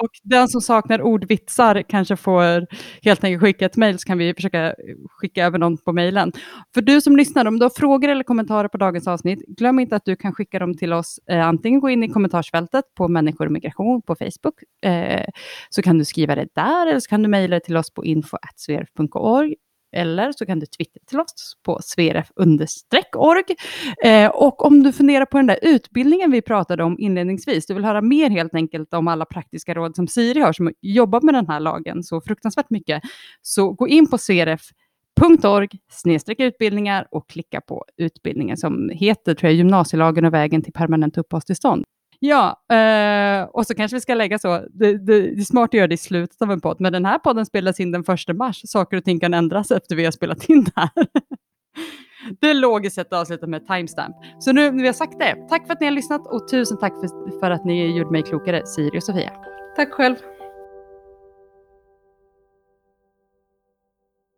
och den som saknar ordvitsar kanske får helt enkelt skicka ett mejl så kan vi försöka skicka över någon på mejlen. För du som lyssnar, om du har frågor eller kommentarer på dagens avsnitt, glöm inte att du kan skicka dem till oss. Eh, antingen gå in i kommentarsfältet på Människor och migration på Facebook, eh, så kan du skriva det där, eller så kan du mejla till oss på info.sverf.org eller så kan du twittra till oss på sveref-org. Eh, och om du funderar på den där utbildningen vi pratade om inledningsvis, du vill höra mer helt enkelt om alla praktiska råd som Siri har, som jobbar med den här lagen så fruktansvärt mycket, så gå in på sveref.org utbildningar och klicka på utbildningen som heter tror jag, gymnasielagen och vägen till permanent uppehållstillstånd. Ja, eh, och så kanske vi ska lägga så, det, det, det är smart att göra det i slutet av en podd, men den här podden spelas in den 1 mars. Saker och ting kan ändras efter vi har spelat in det här. Det är logiskt sett att avsluta med timestamp. Så nu när vi har sagt det, tack för att ni har lyssnat och tusen tack för, för att ni gjorde mig klokare, Siri och Sofia. Tack själv.